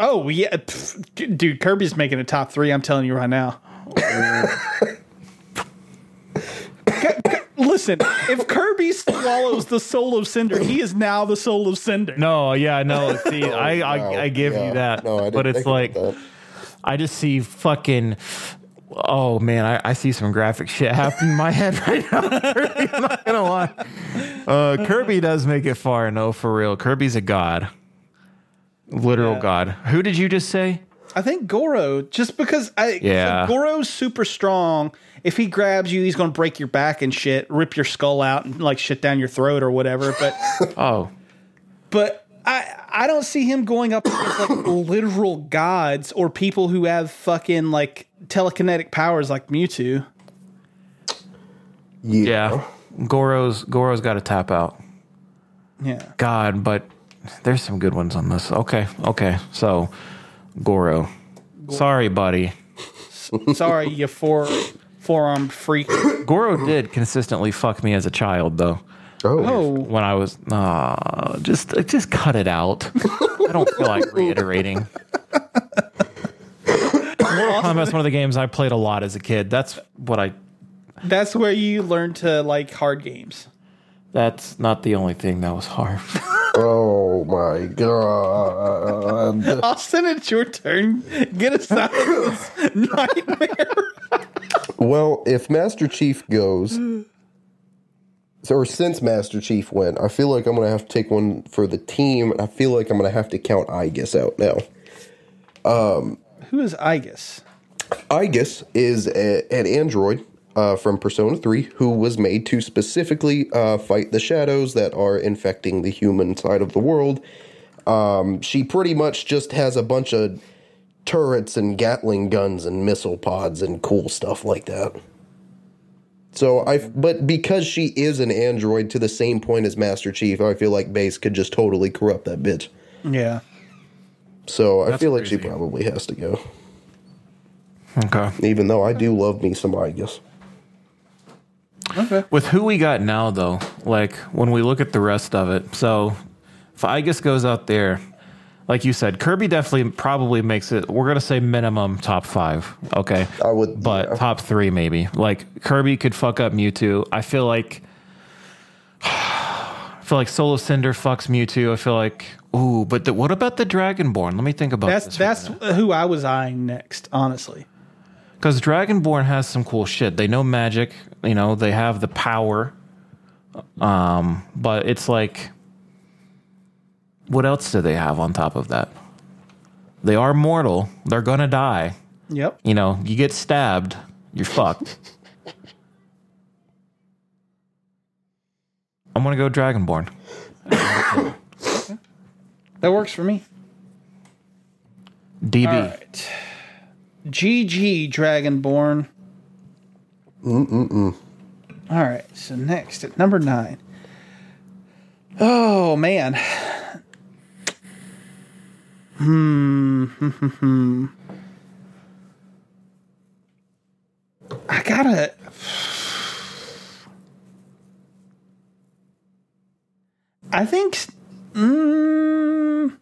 Oh yeah, pff, dude, Kirby's making a top three. I'm telling you right now. K- K- Listen, if Kirby swallows the soul of Cinder, he is now the soul of Cinder. No, yeah, no. See, I, No, I, I give yeah. you that. No, I didn't but it's think like. I just see fucking. Oh man, I, I see some graphic shit happening in my head right now. I'm not gonna lie. Uh, Kirby does make it far, no, for real. Kirby's a god, literal Yeah. god. Who did you just say? I think Goro, just because I Yeah. so Goro's super strong. If he grabs you, he's gonna break your back and shit, rip your skull out and like shit down your throat or whatever. But Oh, but I I don't see him going up against like literal gods or people who have fucking like telekinetic powers like Mewtwo. yeah. Goro's Goro's got to tap out. Yeah. God, but there's some good ones on this. Okay, okay. So, Goro. Sorry, buddy. Sorry, you four four-armed freak. Goro did consistently fuck me as a child, though. Oh, Oh, When I was, uh, just just cut it out. I don't feel like reiterating. Mortal Kombat's one of the games I played a lot as a kid. That's what I. that's where you learn to like hard games. That's not the only thing that was hard. oh my god. Austin, it's your turn. Get us out of this nightmare. Well, if Master Chief goes, or since Master Chief went, I feel like I'm going to have to take one for the team, and I feel like I'm going to have to count Aigis out now. Um, Who is Aigis? Aigis is a, an android uh, from Persona 3 who was made to specifically uh, fight the shadows that are infecting the human side of the world. Um, she pretty much just has a bunch of turrets and Gatling guns and missile pods and cool stuff like that. So I, but because she is an android to the same point as Master Chief, I feel like Bass could just totally corrupt that bitch. Yeah. So I feel like she probably has to go. Okay. Even though I do love me some Aigis. Okay. With who we got now, though, like when we look at the rest of it, so if Aigis goes out there, like you said, Kirby definitely probably makes it. We're gonna say minimum top five, okay? I would, but yeah. top three maybe. Like Kirby could fuck up Mewtwo. I feel like. I feel like Soul of Cinder fucks Mewtwo. I feel like ooh, but the, what about the Dragonborn? Let me think about That's this. that's minute. who I was eyeing next, honestly. Because Dragonborn has some cool shit. They know magic, you know, they have the power. Um, but it's like what else do they have on top of that? They are mortal. They're gonna die. Yep. You know, you get stabbed, you're fucked. I'm gonna go Dragonborn. That works for me. DB. GG Dragonborn. Mm-mm-mm. All right. So next at number nine. Oh man. Hmm. I gotta. I think. Mm,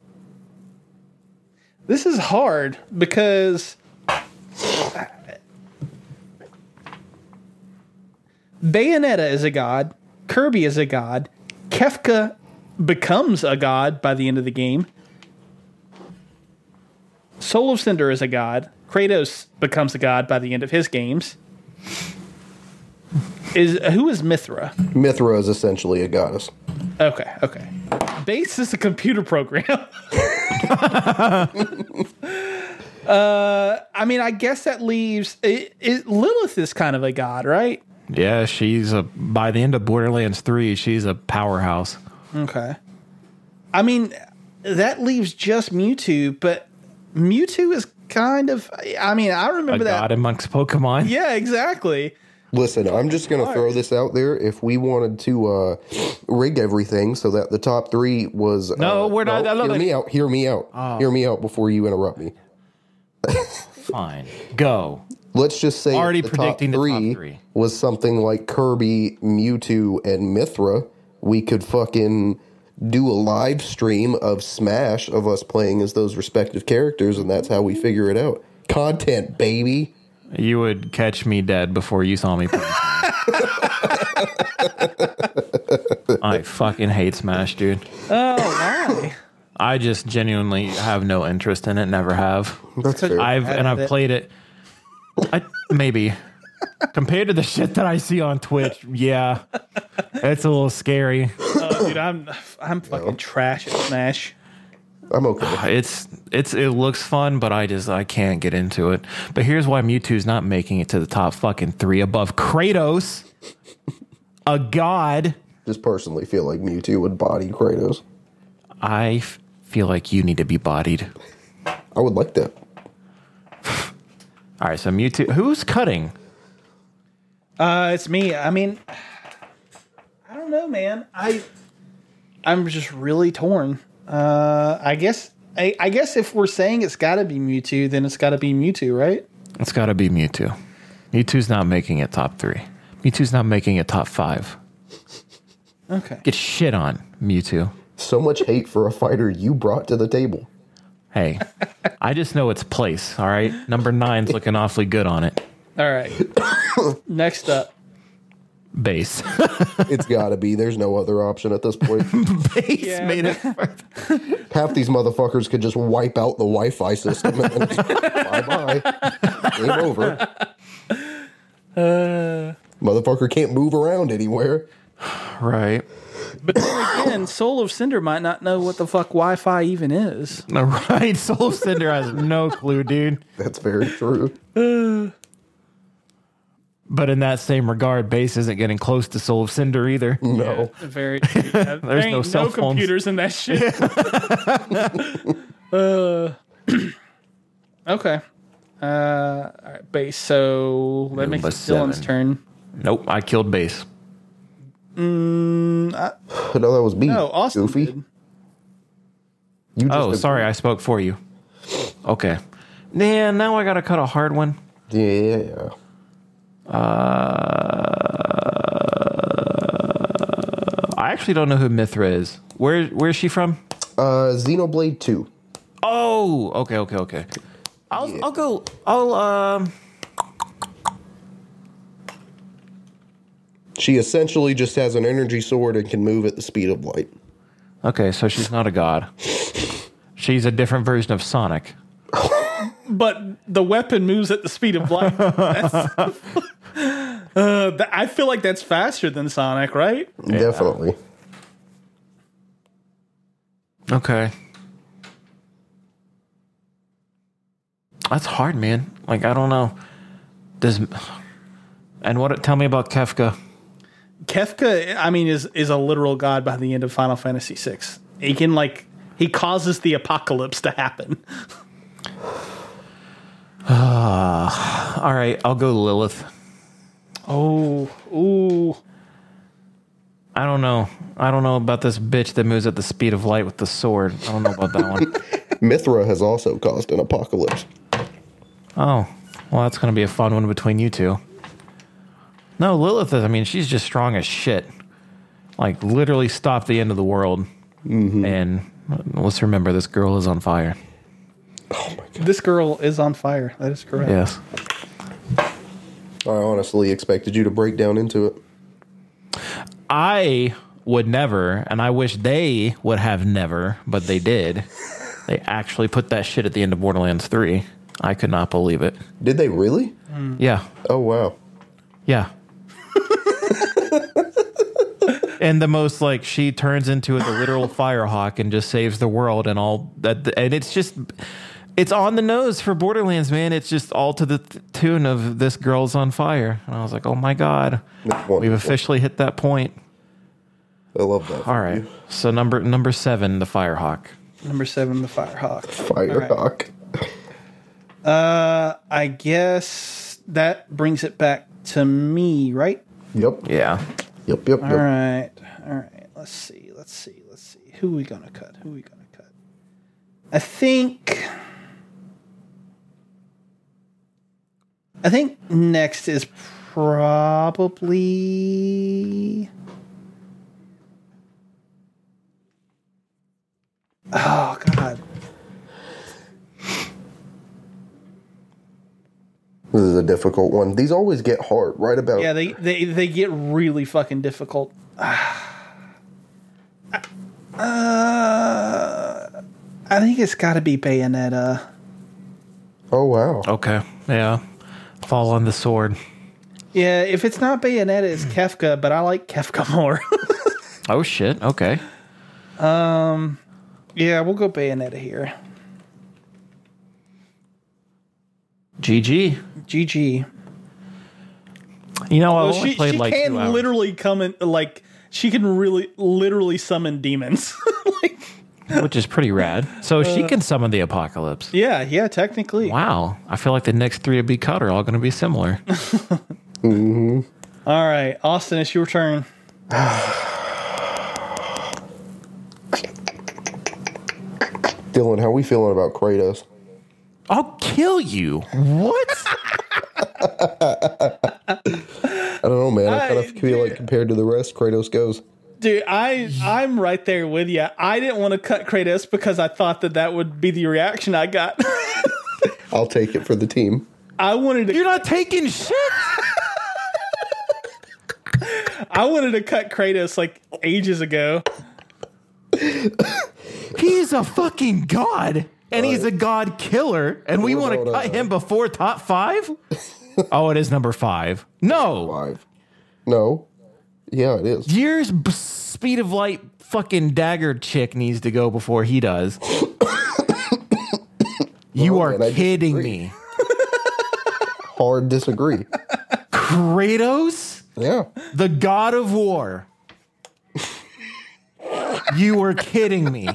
this is hard because Bayonetta is a god, Kirby is a god, Kefka becomes a god by the end of the game. Soul of Cinder is a god. Kratos becomes a god by the end of his games. Is who is Mythra? Mythra is essentially a goddess. Okay, okay. Bass is a computer program. uh, I mean, I guess that leaves it, it, Lilith is kind of a god, right? Yeah, she's a by the end of Borderlands 3, she's a powerhouse. Okay. I mean, that leaves just Mewtwo, but Mewtwo is kind of. I mean, I remember that. god amongst Pokemon. Yeah, exactly. Listen, I'm just going to throw this out there. If we wanted to uh, rig everything so that the top three was. No, uh, we're not- I love hear it. me out. Hear me out. Hear me out before you interrupt me. Fine. Go. Let's just say Already the predicting the top top three, three. was something like Kirby, Mewtwo, and Mythra. We could fucking do a live stream of Smash of us playing as those respective characters, and that's how we figure it out. Content, baby. You would catch me dead before you saw me play. I fucking hate Smash, dude. Oh, why? I just genuinely have no interest in it. Never have. That's fair. I've and I've it. played it. I, maybe compared to the shit that I see on Twitch, yeah, it's a little scary. Oh, dude, I'm I'm fucking trash at Smash. I'm okay. It's it's it looks fun, but I just I can't get into it. But here's why Mewtwo's not making it to the top fucking three above Kratos, a god. Just personally feel like Mewtwo would body Kratos. I f- feel like you need to be bodied. I would like that. All right, so Mewtwo. Who's cutting? Uh, it's me. I mean, I don't know, man. I I'm just really torn. Uh, I guess I, I guess if we're saying it's got to be Mewtwo, then it's got to be Mewtwo, right? It's got to be Mewtwo. Mewtwo's not making it top three. Mewtwo's not making it top five. Okay. Get shit on, Mewtwo. So much hate for a fighter you brought to the table. Hey, I just know its place. All right, number nine's looking awfully good on it. All right. Next up, Bass. It's got to be. There's no other option at this point. Bass Yeah. made it. Half these motherfuckers could just wipe out the Wi-Fi system and then bye bye. Game over. Uh, Motherfucker can't move around anywhere. Right. But then again, Soul of Cinder might not know what the fuck Wi-Fi even is. No, right. Soul of Cinder has no clue, dude. That's very true. But in that same regard, Bass isn't getting close to Soul of Cinder either. No. Very. there There's ain't no no, cell phones. computers in that shit. uh, okay. Uh, all right, Bass. So that makes Number it Dylan's turn. Nope, I killed Bass. No, that was me. No, Austin Goofy. did. You just Oh, sorry, I spoke for you. Okay. Man, now I gotta cut a hard one. Yeah. Uh, I actually don't know who Mythra is. Where where's she from? Uh, Xenoblade 2. Oh, okay, okay, okay. I'll I'll go. I'll um. She essentially just has an energy sword and can move at the speed of light. Okay, so she's not a god. She's a different version of Sonic. But the weapon moves at the speed of light. That's- uh, th- I feel like that's faster than Sonic, right? Definitely. Okay. That's hard, man. Like I don't know. Does and what? Tell me about Kefka. Kefka, I mean, is is a literal god by the end of Final Fantasy VI. He can like he causes the apocalypse to happen. Ah, all right, I'll go Lilith. Oh, ooh. I don't know. I don't know about this bitch that moves at the speed of light with the sword. I don't know about that one. Mythra has also caused an apocalypse. Oh, well, that's going to be a fun one between you two. No, Lilith is, I mean, she's just strong as shit. Like, literally stop the end of the world. Mm-hmm. And let's remember this girl is on fire. Oh my God. This girl is on fire. That is correct. Yes. I honestly expected you to break down into it. I would never, and I wish they would have never, but they did. They actually put that shit at the end of Borderlands 3. I could not believe it. Did they really? Mm. Yeah. Oh, wow. Yeah. And the most like she turns into a literal firehawk and just saves the world and all that and it's just it's on the nose for Borderlands, man. It's just all to the th- tune of this girl's on fire. And I was like, "Oh my god. We've officially hit that point." I love that. All right. So number number 7, the firehawk. Number seven, the Firehawk. Firehawk. Uh, I guess that brings it back to me, right? Yep. Yeah. Yep. Yep. All Yep. right, all right. Let's see. Let's see. Let's see. Who we gonna cut? Who we gonna cut? I think. I think next is probably. Oh God. This is a difficult one. These always get hard right about. Yeah, they they they get really fucking difficult. Uh, I think it's got to be Bayonetta. Oh, wow. Okay. Yeah. Fall on the sword. Yeah, if it's not Bayonetta, it's Kefka, but I like Kefka more. Oh shit. Okay. Um. Yeah, we'll go Bayonetta here. GG. GG. You know, I Well, only she played she like can two hours. literally come in like she can really literally summon demons. like, which is pretty rad. So she can summon the apocalypse. yeah, yeah, technically. Wow. I feel like the next three to be cut are all going to be similar. Mhm. All right, Austin, it's your turn. Dylan, how are we feeling about Kratos? I'll kill you. What? I don't know, man. I kind of feel like compared to the rest, Kratos goes. Dude, I I'm right there with you. I didn't want to cut Kratos because I thought that that would be the reaction I got. I'll take it for the team. I wanted to You're not taking shit. I wanted to cut Kratos like ages ago. He's a fucking god. And he's a god killer. And we want to cut him before top five? oh, it is number five. No. Five. No. Yeah, it is. Years b- speed of light fucking dagger chick needs to go before he does. you Oh, are man, kidding me. Hard disagree. Kratos? Yeah. the god of war. you were kidding me.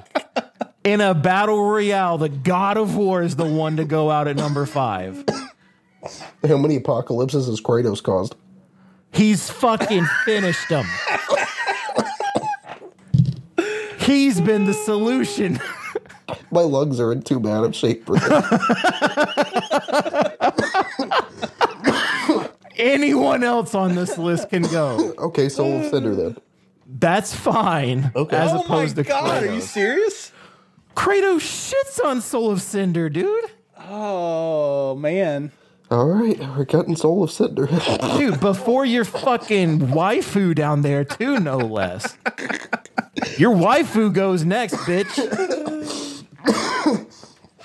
In a battle royale, the god of war is the one to go out at number five. How many apocalypses has Kratos caused? He's fucking finished them. He's been the solution. My lungs are in too bad of shape for this. anyone else on this list can go. Okay, Soul of Cinder then. That's fine. Okay. As oh my opposed to god, are you serious? Kratos shits on Soul of Cinder, dude. Oh man. All right, we're cutting Soul of Cinder. Dude, before your fucking waifu down there, too, no less. Your waifu goes next, bitch.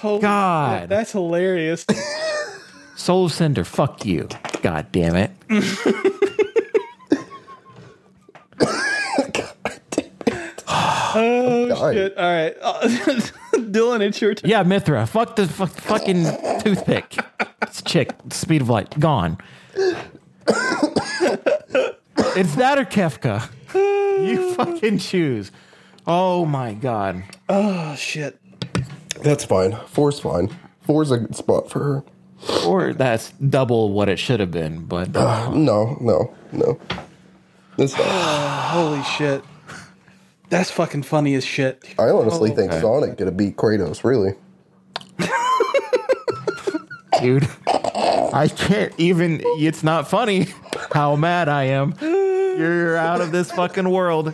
Oh, God. That's hilarious. Soul of Cinder, fuck you. God damn it. Dying. Shit. All right. Uh, Dylan, it's your turn. Yeah, Mythra, fuck the fuck, fucking toothpick. This chick, speed of light, gone. it's that or Kefka. You fucking choose. Oh my god. Oh shit. That's fine. Four's fine. Four's a good spot for her. Or that's double what it should have been, but No, no, no. That's fine. Holy shit. That's fucking funny as shit. I honestly think Sonic gonna beat Kratos. Really? dude, I can't even. It's not funny how mad I am. You're out of this fucking world.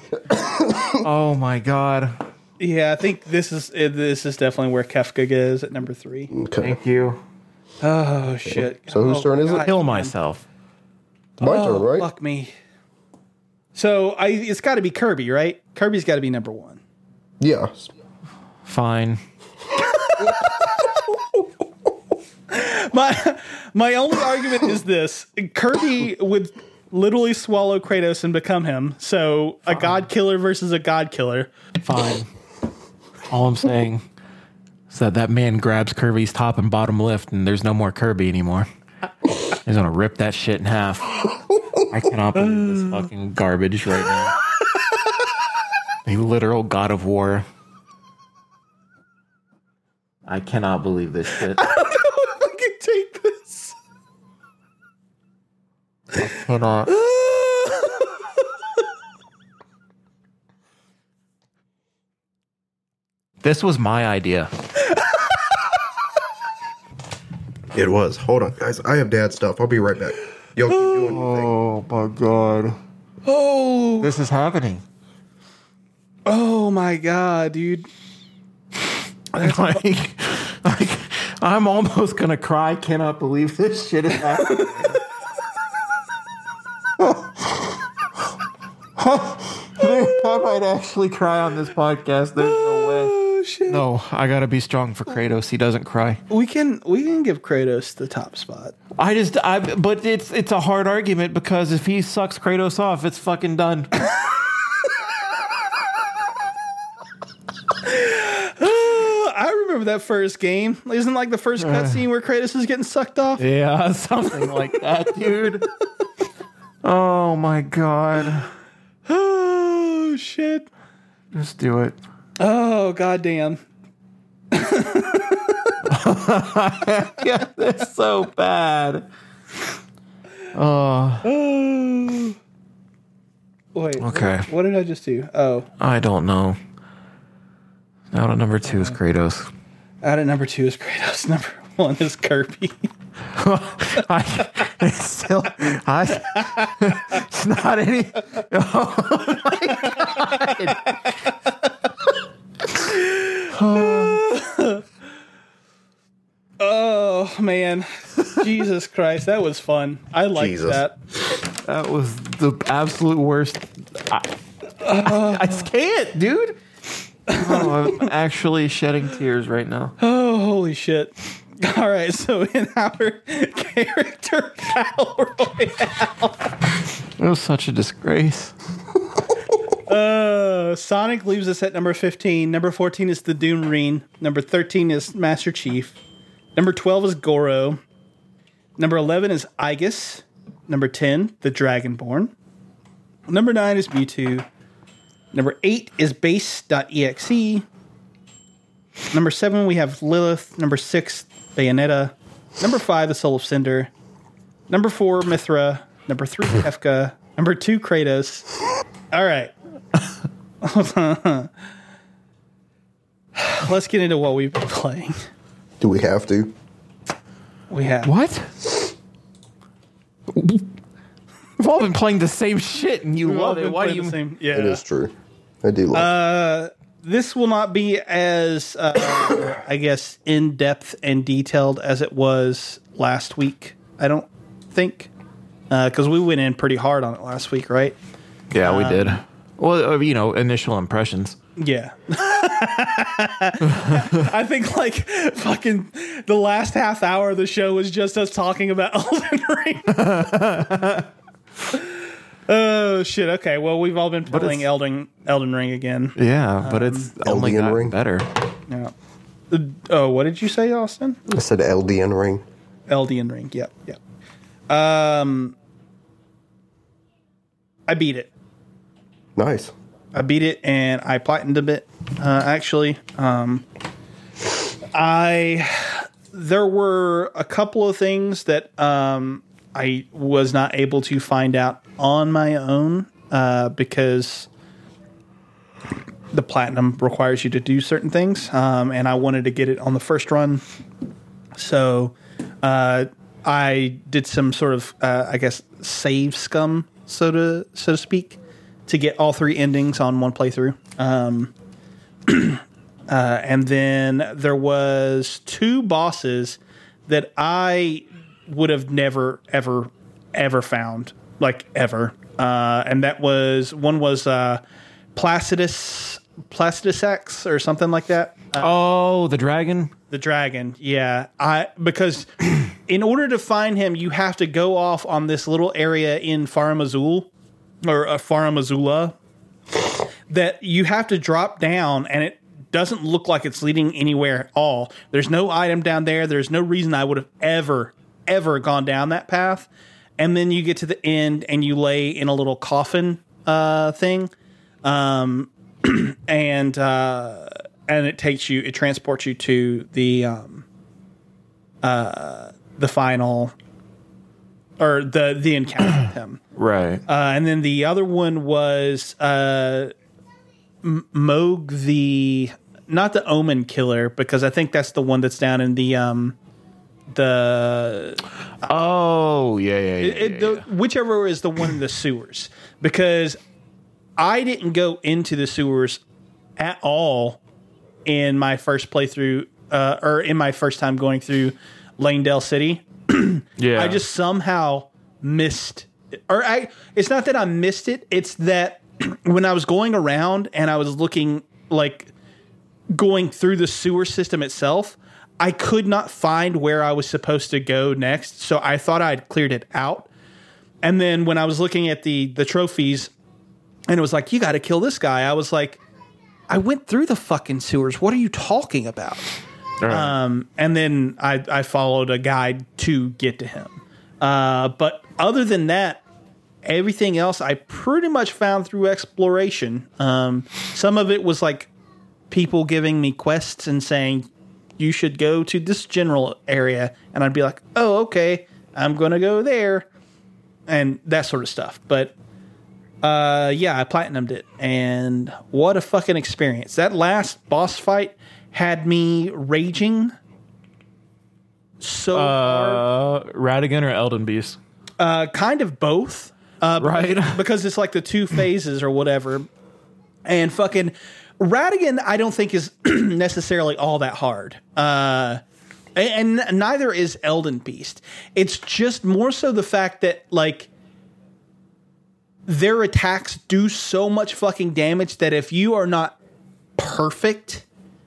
Oh my god. Yeah, I think this is eh, this is definitely where Kefka goes at number three. Okay. Thank you. Oh shit. So whose Oh, turn is it? God. Kill myself. My Oh, turn, right? Fuck me. So I it's got to be Kirby, right? Kirby's got to be number one. Yeah. Fine. My my only argument is this: Kirby would literally swallow Kratos and become him. So a god killer versus a god killer. Fine. All I'm saying is that that man grabs Kirby's top and bottom lift, and there's no more Kirby anymore. He's gonna rip that shit in half. I cannot believe this fucking garbage right now. A literal god of war. I cannot believe this shit. I don't think i can take this. I cannot. This was my idea. It was. Hold on, guys. I have dad stuff. I'll be right back. Y'all keep doing your thing. Oh my god. Oh, This is happening. Oh my god, dude. like, like, I'm almost gonna cry. Cannot believe this shit is happening. I might actually cry on this podcast. There's no oh, way. Oh shit. No, I gotta be strong for Kratos. He doesn't cry. We can we can give Kratos the top spot. I just, I, but it's it's a hard argument because if he sucks Kratos off, it's fucking done. I remember that first game. Isn't like the first cutscene uh. where Kratos is getting sucked off? yeah, something like that, dude. Oh my god. Oh shit. Just do it. Oh goddamn. yeah, that's so bad. Oh, Oh. Wait. Okay. What, what did I just do? Oh, I don't know. Out uh-huh. at number two is Kratos. out at number two is Kratos. Number one is Kirby. I, it's still, I, it's not any. Oh my god. Oh man, Jesus Christ, that was fun. I liked Jesus. that. That was the absolute worst. I, I, I can't, dude. Oh, I'm actually shedding tears right now. Oh holy shit! All right, so in our character battle royale, It was such a disgrace. uh, Sonic leaves us at number fifteen. Number fourteen is the Doom Marine. Number thirteen is Master Chief. Number twelve is Goro. Number eleven is Aigis. Number ten, the Dragonborn. Number nine is Mewtwo. Number eight is Bass.exe. Number seven, we have Lilith. Number six, Bayonetta. Number five, the Soul of Cinder. Number four, Mythra. Number three, Kefka. Number two, Kratos. All right. Let's get into what we've been playing. Do we have to? We have What? We've all been playing the same shit, and you love it. Why do you? Same, yeah. It is true. I do love. this will not be as uh, I guess in depth and detailed as it was last week. I don't think because we went in pretty hard on it last week, right? Yeah, we did. Well, uh, you know, initial impressions. Yeah. I think like fucking the last half hour of the show was just us talking about Elden Ring. oh shit. Okay. Well, we've all been playing it's- Elden Elden Ring again. Yeah, but it's only Elden gotten Ring. better. Yeah. Uh, Oh, what did you say, Austin? I said Eldian ring. Elden Ring. Yep. Yep. Um, I beat it. Nice. I beat it and I platinumed it. Uh, actually, um, I there were a couple of things that um, I was not able to find out on my own uh, because the platinum requires you to do certain things, um, and I wanted to get it on the first run. So uh, I did some sort of, uh, I guess, save scum, so to so to speak, to get all three endings on one playthrough. Um, uh, and then there was two bosses that I would have never, ever, ever found, like ever. Uh, and that was one was uh, Placidus Placidusax or something like that. Oh, the dragon. The dragon, yeah. I because in order to find him, you have to go off on this little area in Farum Azul or uh, Farum Azula that you have to drop down, and it doesn't look like it's leading anywhere at all. There's no item down there. There's no reason I would have ever, ever gone down that path. And then you get to the end, and you lay in a little coffin uh, thing, um, and uh, and it takes you, it transports you to the um, uh, the final or the the encounter with him. Right. Uh, and then the other one was uh, M- Mohg the not the Omen Killer because I think that's the one that's down in the um the oh, yeah, yeah, yeah. it, yeah, the, whichever is the one in the sewers because I didn't go into the sewers at all in my first playthrough uh, or in my first time going through Leyndell City. yeah. I just somehow missed or I it's not that I missed it, it's that when I was going around and I was looking like going through the sewer system itself, I could not find where I was supposed to go next. So I thought I'd cleared it out. And then when I was looking at the the trophies and it was like, you got to kill this guy, I was like, I went through the fucking sewers. What are you talking about? Right. Um, and then I, I followed a guide to get to him. Uh, but other than that, everything else I pretty much found through exploration. Um, some of it was like people giving me quests and saying, you should go to this general area. And I'd be like, oh, okay, I'm going to go there. And that sort of stuff. But uh, yeah, I platinumed it. And what a fucking experience. That last boss fight had me raging so hard. uh, Radagon or Elden Beast? Uh, kind of both. Uh, Right. because it's like the two phases or whatever. And fucking Radagon, I don't think is necessarily all that hard. Uh, and, neither is Elden Beast. It's just more so the fact that like their attacks do so much fucking damage that if you are not perfect,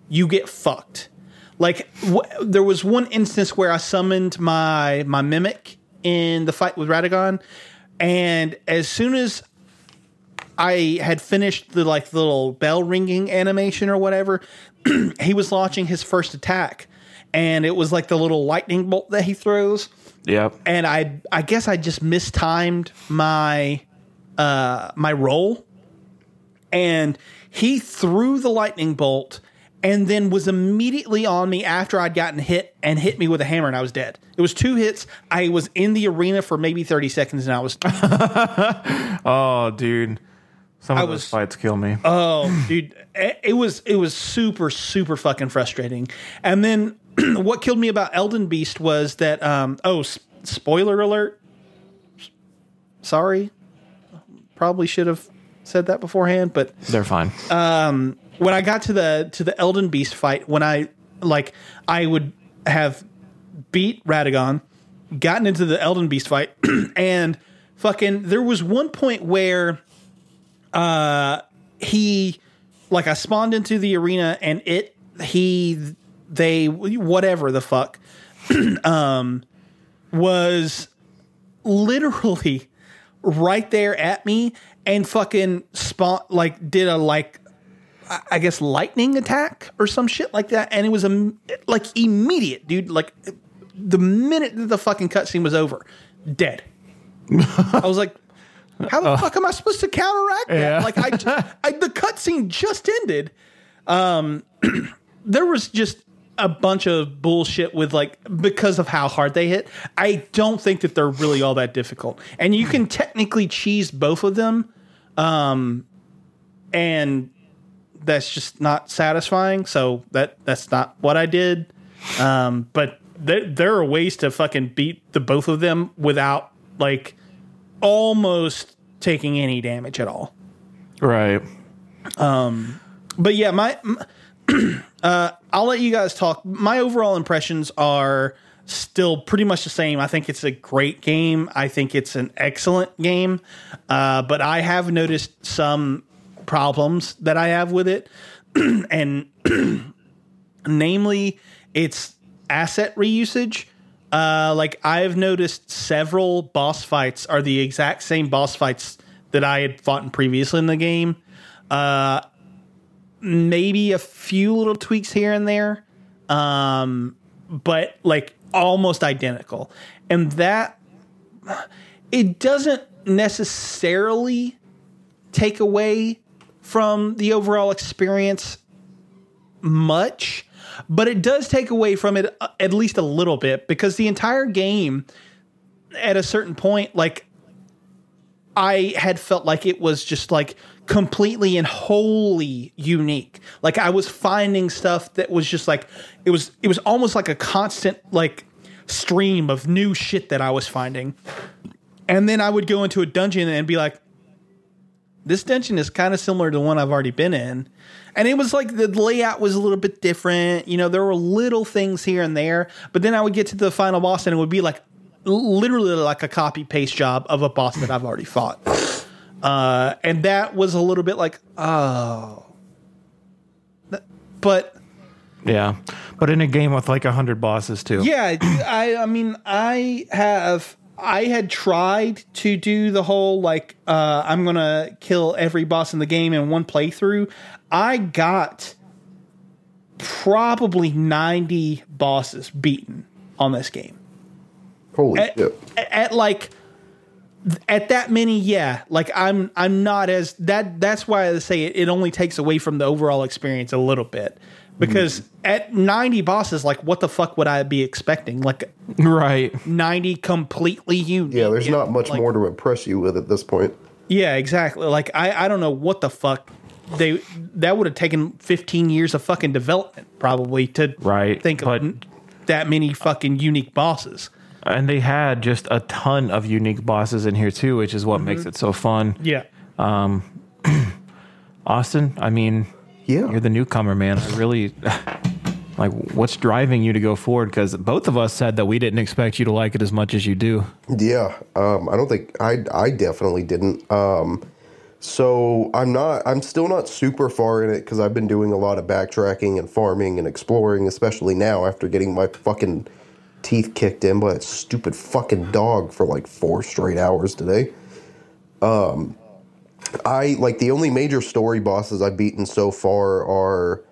you get fucked. Like w- there was one instance where I summoned my my mimic in the fight with Radagon, and as soon as I had finished the like little bell ringing animation or whatever, he was launching his first attack, and it was like the little lightning bolt that he throws Yep. and I I guess I just mistimed my uh my roll and he threw the lightning bolt and then was immediately on me after I'd gotten hit and hit me with a hammer and I was dead. It was two hits. I was in the arena for maybe 30 seconds and I was Oh, dude. Some of I those was- fights kill me. Oh, dude, it it was it was super super fucking frustrating. And then what killed me about Elden Beast was that um oh s- spoiler alert. Sorry. Probably should have said that beforehand, but They're fine. Um, when I got to the to the Elden Beast fight, when I like I would have beat Radagon, gotten into the Elden Beast fight, and fucking there was one point where uh he like I spawned into the arena and it he they whatever the fuck um was literally right there at me and fucking spawn like did a like I- guess lightning attack or some shit like that, and it was a like immediate, dude. Like the minute that the fucking cutscene was over, dead. I was like, how the fuck am I supposed to counteract that? Yeah. Like I, I the cutscene just ended. Um, there was just a bunch of bullshit with like because of how hard they hit. I don't think that they're really all that difficult, and you can technically cheese both of them. Um, and that's just not satisfying. So that that's not what I did. Um, but there there are ways to fucking beat the both of them without like almost taking any damage at all. right. Um, but yeah, my uh, I'll let you guys talk. My overall impressions are still pretty much the same. I think it's a great game. I think it's an excellent game. Uh, but I have noticed some problems that I have with it, and namely, its asset reusage. Uh, like I've noticed several boss fights are the exact same boss fights that I had fought in previously in the game. Uh, maybe a few little tweaks here and there, um, but like almost identical. And that it doesn't necessarily take away from the overall experience much, but it does take away from it uh, at least a little bit because the entire game at a certain point like I had felt like it was just like completely and wholly unique. Like I was finding stuff that was just like it was it was almost like a constant like stream of new shit that I was finding. And then I would go into a dungeon and be like this dungeon is kind of similar to one I've already been in. And it was like the layout was a little bit different. You know, there were little things here and there, but then I would get to the final boss and it would be like literally like a copy paste job of a boss that I've already fought. Uh, and that was a little bit like, oh. But Yeah. But in a game with like a hundred bosses too. yeah, I I mean I have I had tried to do the whole like uh I'm going to kill every boss in the game in one playthrough. I got probably 90 bosses beaten on this game. Holy At, shit. at like at that many, yeah. Like I'm I'm not as that that's why I say it, it only takes away from the overall experience a little bit. Because at 90 bosses, like what the fuck would I be expecting? Like Right. 90 completely unique. Yeah, there's not much like- more to impress you with at this point. Yeah, exactly. Like I, I don't know what the fuck they that would have taken 15 years of fucking development probably to Right, think but- of that many fucking unique bosses. And they had just a ton of unique bosses in here too, which is what makes it so fun. Yeah. um Austin, I mean, Yeah. you're the newcomer, man. I really like what's driving you to go forward because both of us said that we didn't expect you to like it as much as you do. Yeah, um, I don't think I. I definitely didn't. Um, so I'm not. I'm still not super far in it because I've been doing a lot of backtracking and farming and exploring, especially now after getting my fucking teeth kicked in by a stupid fucking dog for like four straight hours today. Um, I like the only major story bosses I've beaten so far are.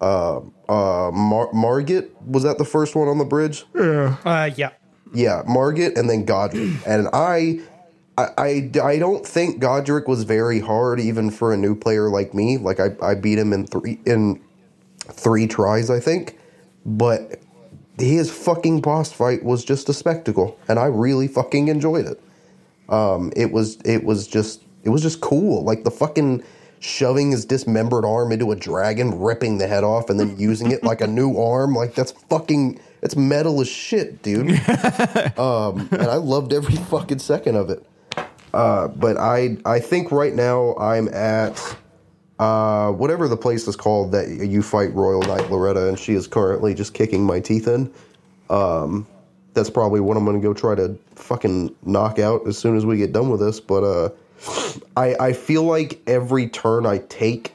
Uh, uh, Mar- Margit was that the first one on the bridge? Uh yeah. Yeah, Margit and then Godric. and I, I, I, I don't think Godric was very hard even for a new player like me. Like I, I beat him in three in three tries, I think. But his fucking boss fight was just a spectacle, and I really fucking enjoyed it. Um, it was it was just it was just cool. Like the fucking shoving his dismembered arm into a dragon, ripping the head off, and then using it like a new arm. Like that's fucking it's metal as shit, dude. um, and I loved every fucking second of it. Uh, but I I think right now I'm at uh, whatever the place is called that you fight Royal Knight Loretta, and she is currently just kicking my teeth in. Um, that's probably what I'm going to go try to fucking knock out as soon as we get done with this. But uh, I I feel like every turn I take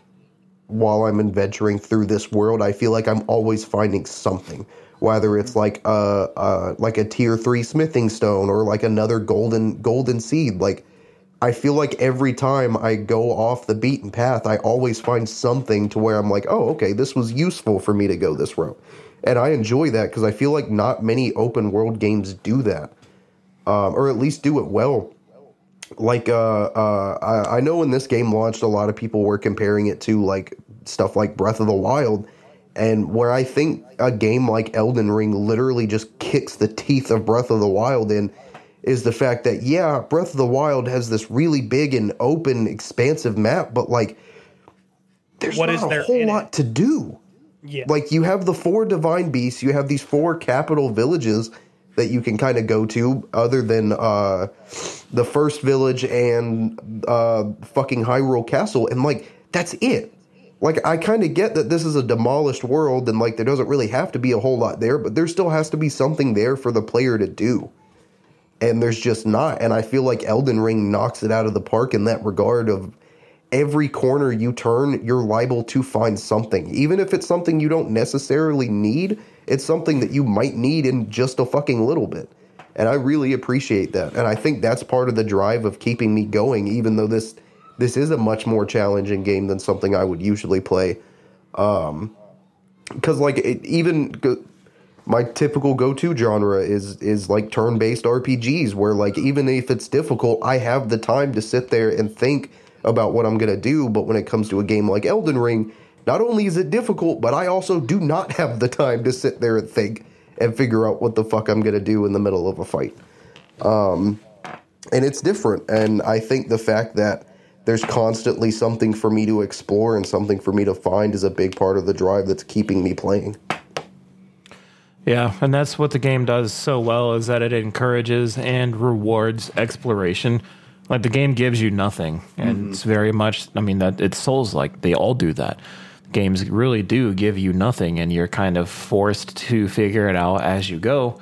while I'm adventuring through this world, I feel like I'm always finding something. Whether it's like a, uh like a tier three smithing stone or like another golden golden seed, like I feel like every time I go off the beaten path, I always find something to where I'm like, oh, okay, this was useful for me to go this route. And I enjoy that because I feel like not many open world games do that, um, or at least do it well. Like, uh, uh, I, I know when this game launched, a lot of people were comparing it to like stuff like Breath of the Wild. And where I think a game like Elden Ring literally just kicks the teeth of Breath of the Wild in is the fact that yeah, Breath of the Wild has this really big and open, expansive map, but like there's What not is a there whole in it? lot to do. Yeah. Like you have the four divine beasts, you have these four capital villages that you can kind of go to, other than uh, the first village and uh, fucking Hyrule Castle, and like that's it. Like I kind of get that this is a demolished world, and like there doesn't really have to be a whole lot there, but there still has to be something there for the player to do and there's just not. And I feel like Elden Ring knocks it out of the park in that regard of every corner you turn, you're liable to find something. Even if it's something you don't necessarily need, it's something that you might need in just a fucking little bit. And I really appreciate that. And I think that's part of the drive of keeping me going, even though this this is a much more challenging game than something I would usually play. Um, because like it, even go, my typical go-to genre is is like turn-based RPGs where like even if it's difficult, I have the time to sit there and think about what I'm going to do, but when it comes to a game like Elden Ring, not only is it difficult, but I also do not have the time to sit there and think and figure out what the fuck I'm going to do in the middle of a fight. Um and it's different and I think the fact that there's constantly something for me to explore and something for me to find is a big part of the drive that's keeping me playing. Yeah, and that's what the game does so well is that it encourages and rewards exploration. Like the game gives you nothing, and it's very much. I mean, that it's Souls like they all do that. Games really do give you nothing, and you're kind of forced to figure it out as you go.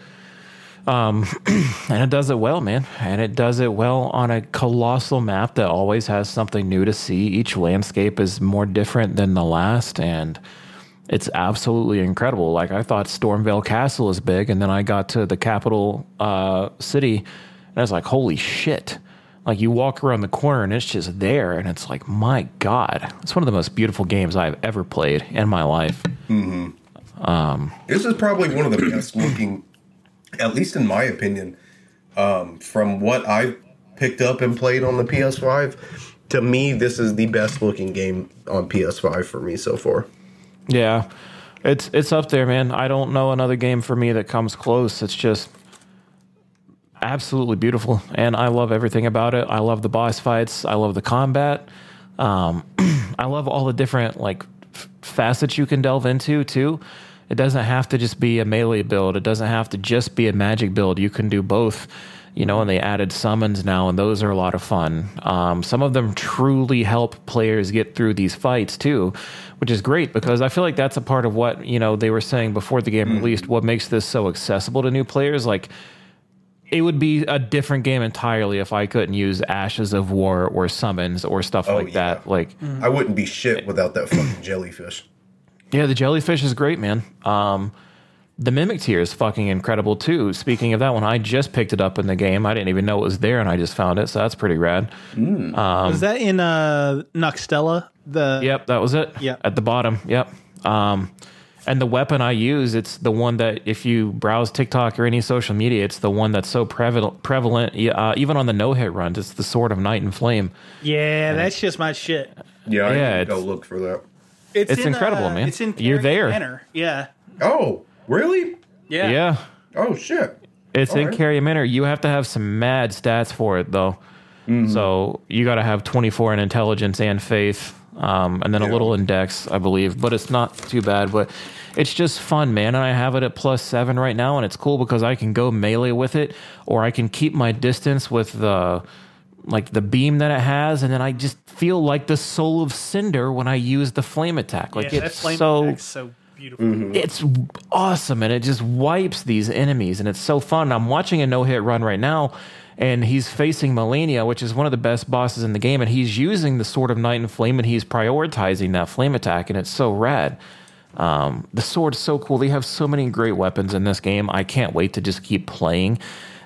Um, and it does it well, man. And it does it well on a colossal map that always has something new to see. Each landscape is more different than the last, and it's absolutely incredible. Like I thought Stormveil Castle is big, and then I got to the capital uh, city, and I was like, "Holy shit!" Like you walk around the corner, and it's just there, and it's like, "My God!" It's one of the most beautiful games I've ever played in my life. This is probably one of the best looking, at least in my opinion, um, from what I've picked up and played on the PS5. To me, this is the best looking game on PS5 for me so far. Yeah, it's it's up there, man. I don't know another game for me that comes close. It's just absolutely beautiful, and I love everything about it. I love the boss fights. I love the combat. Um, I love all the different like f- facets you can delve into too. It doesn't have to just be a melee build. It doesn't have to just be a magic build. You can do both. You know, and they added summons now, and those are a lot of fun. Um, some of them truly help players get through these fights too, which is great because I feel like that's a part of what you know they were saying before the game released. What makes this so accessible to new players, like it would be a different game entirely if I couldn't use Ashes of War or summons or stuff like yeah. that. Like, I wouldn't be shit without that fucking jellyfish. yeah, the jellyfish is great, man. Um, the mimic tear is fucking incredible too. Speaking of that one, I just picked it up in the game. I didn't even know it was there, and I just found it, so that's pretty rad. Was that in uh, Nokstella? The Yep, that was it. Yeah. at the bottom. Yep. Um, and the weapon I use, it's the one that if you browse TikTok or any social media, it's the one that's so prevalent. Prevalent, uh, even on the no hit runs. It's the sword of night and flame. yeah, that's just my shit. Yeah, I Yeah, need go look for that. It's in, incredible, uh, man. It's in You're there. Manor. Yeah, Oh, really? yeah, Yeah. Oh shit. It's in Alright. Caria Manor. You have to have some mad stats for it, though. So you got to have 24 in intelligence and faith, um, and then a little index, I believe. But it's not too bad. But it's just fun, man. And I have it at plus seven right now, and it's cool because I can go melee with it, or I can keep my distance with the like the beam that it has, and then I just feel like the soul of Cinder when I use the flame attack. Like yeah, it's flame so attack's so beautiful. it's awesome and it just wipes these enemies and it's so fun. I'm watching a no hit run right now and he's facing Malenia, which is one of the best bosses in the game, and he's using the Sword of Night and Flame and he's prioritizing that flame attack, and it's so rad. Um, the sword's so cool. They have so many great weapons in this game. I can't wait to just keep playing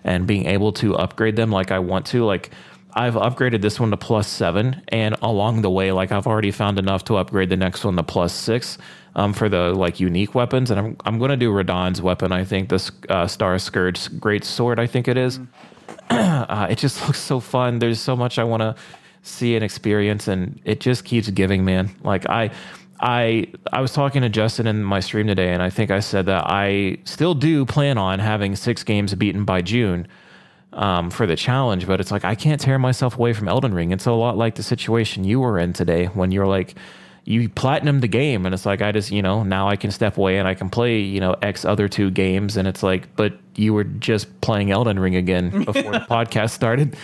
and being able to upgrade them like I want to. Like I've upgraded this one to plus seven, and along the way, like I've already found enough to upgrade the next one to plus six um, for the like unique weapons. And I'm I'm going to do Radahn's weapon. I think this uh, Star Scourge Great Sword. I think it is. Uh, it just looks so fun. There's so much I want to see and experience, and it just keeps giving, man. Like I. I I was talking to Justin in my stream today, and I think I said that I still do plan on having six games beaten by June um, for the challenge, but it's like I can't tear myself away from Elden Ring. It's a lot like the situation you were in today when you're like you platinum the game, and it's like I just you know now I can step away and I can play you know X other two games, and it's like but you were just playing Elden Ring again before the podcast started.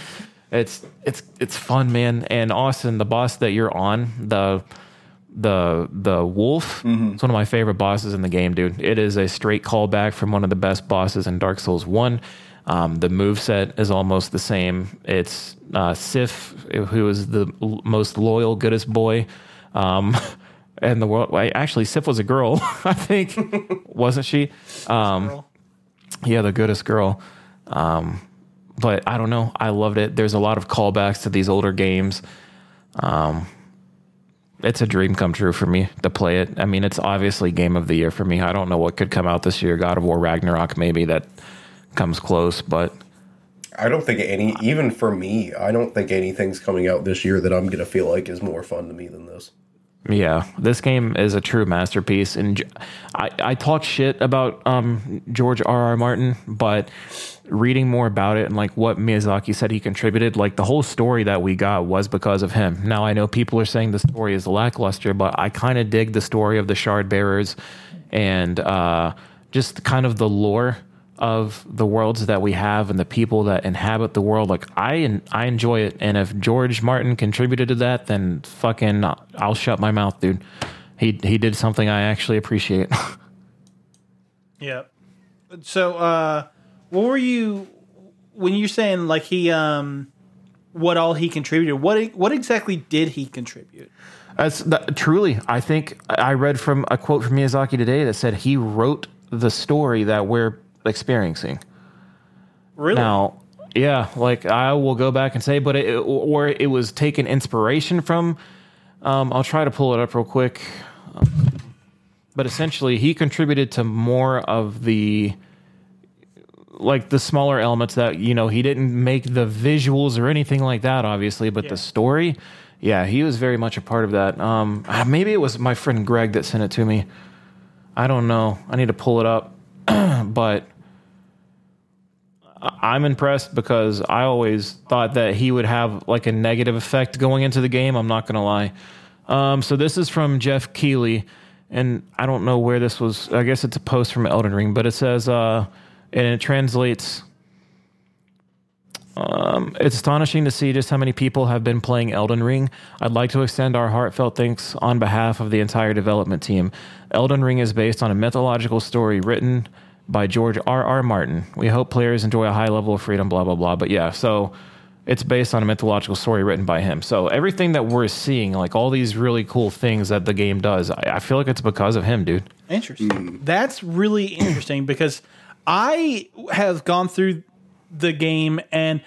It's it's it's fun, man. And Austin, the boss that you're on, the the the wolf. It's one of my favorite bosses in the game, dude. It is a straight callback from one of the best bosses in Dark Souls One. Um, the move set is almost the same. It's uh, Sif, who is the most loyal, goodest boy um, and the world. Well, actually, Sif was a girl, I think, wasn't she? Um, yeah, the goodest girl. Um, but I don't know. I loved it. There's a lot of callbacks to these older games. Um, it's a dream come true for me to play it. I mean, it's obviously game of the year for me. I don't know what could come out this year. God of War Ragnarok, maybe that comes close, but I don't think any, even for me, I don't think anything's coming out this year that I'm gonna feel like is more fun to me than this. Yeah, this game is a true masterpiece. And I, I talk shit about um, George R. R. Martin, but reading more about it and like what Miyazaki said he contributed, like the whole story that we got was because of him. Now I know people are saying the story is lackluster, but I kind of dig the story of the Shard Bearers and uh, just kind of the lore of the worlds that we have and the people that inhabit the world. Like I, I enjoy it, and if George Martin contributed to that, then fucking, I'll shut my mouth, dude. He he did something I actually appreciate. Yeah. So, uh, what were you when you're saying like he um what all he contributed? What what exactly did he contribute? That's that, truly. I think I read from a quote from Miyazaki today that said he wrote the story that we're experiencing. Really? Now, yeah, like I will go back and say, but it, or it was taken inspiration from. Um, I'll try to pull it up real quick. But essentially, he contributed to more of the like the smaller elements that you know he didn't make the visuals or anything like that obviously but Yeah. the story yeah he was very much a part of that um ah, maybe it was my friend greg that sent it to me i don't know i need to pull it up but i'm impressed because i always thought that he would have like a negative effect going into the game i'm not gonna lie um so this is from jeff keighley and i don't know where this was i guess it's a post from elden ring but it says uh and it translates um, it's astonishing to see just how many people have been playing Elden Ring. I'd like to extend our heartfelt thanks on behalf of the entire development team. Elden Ring is based on a mythological story written by George R. R. Martin. We hope players enjoy a high level of freedom, blah, blah, blah. But yeah, so it's based on a mythological story written by him. So everything that we're seeing, like all these really cool things that the game does, I, I feel like it's because of him, dude. Interesting. Hmm. That's really interesting because I have gone through the game and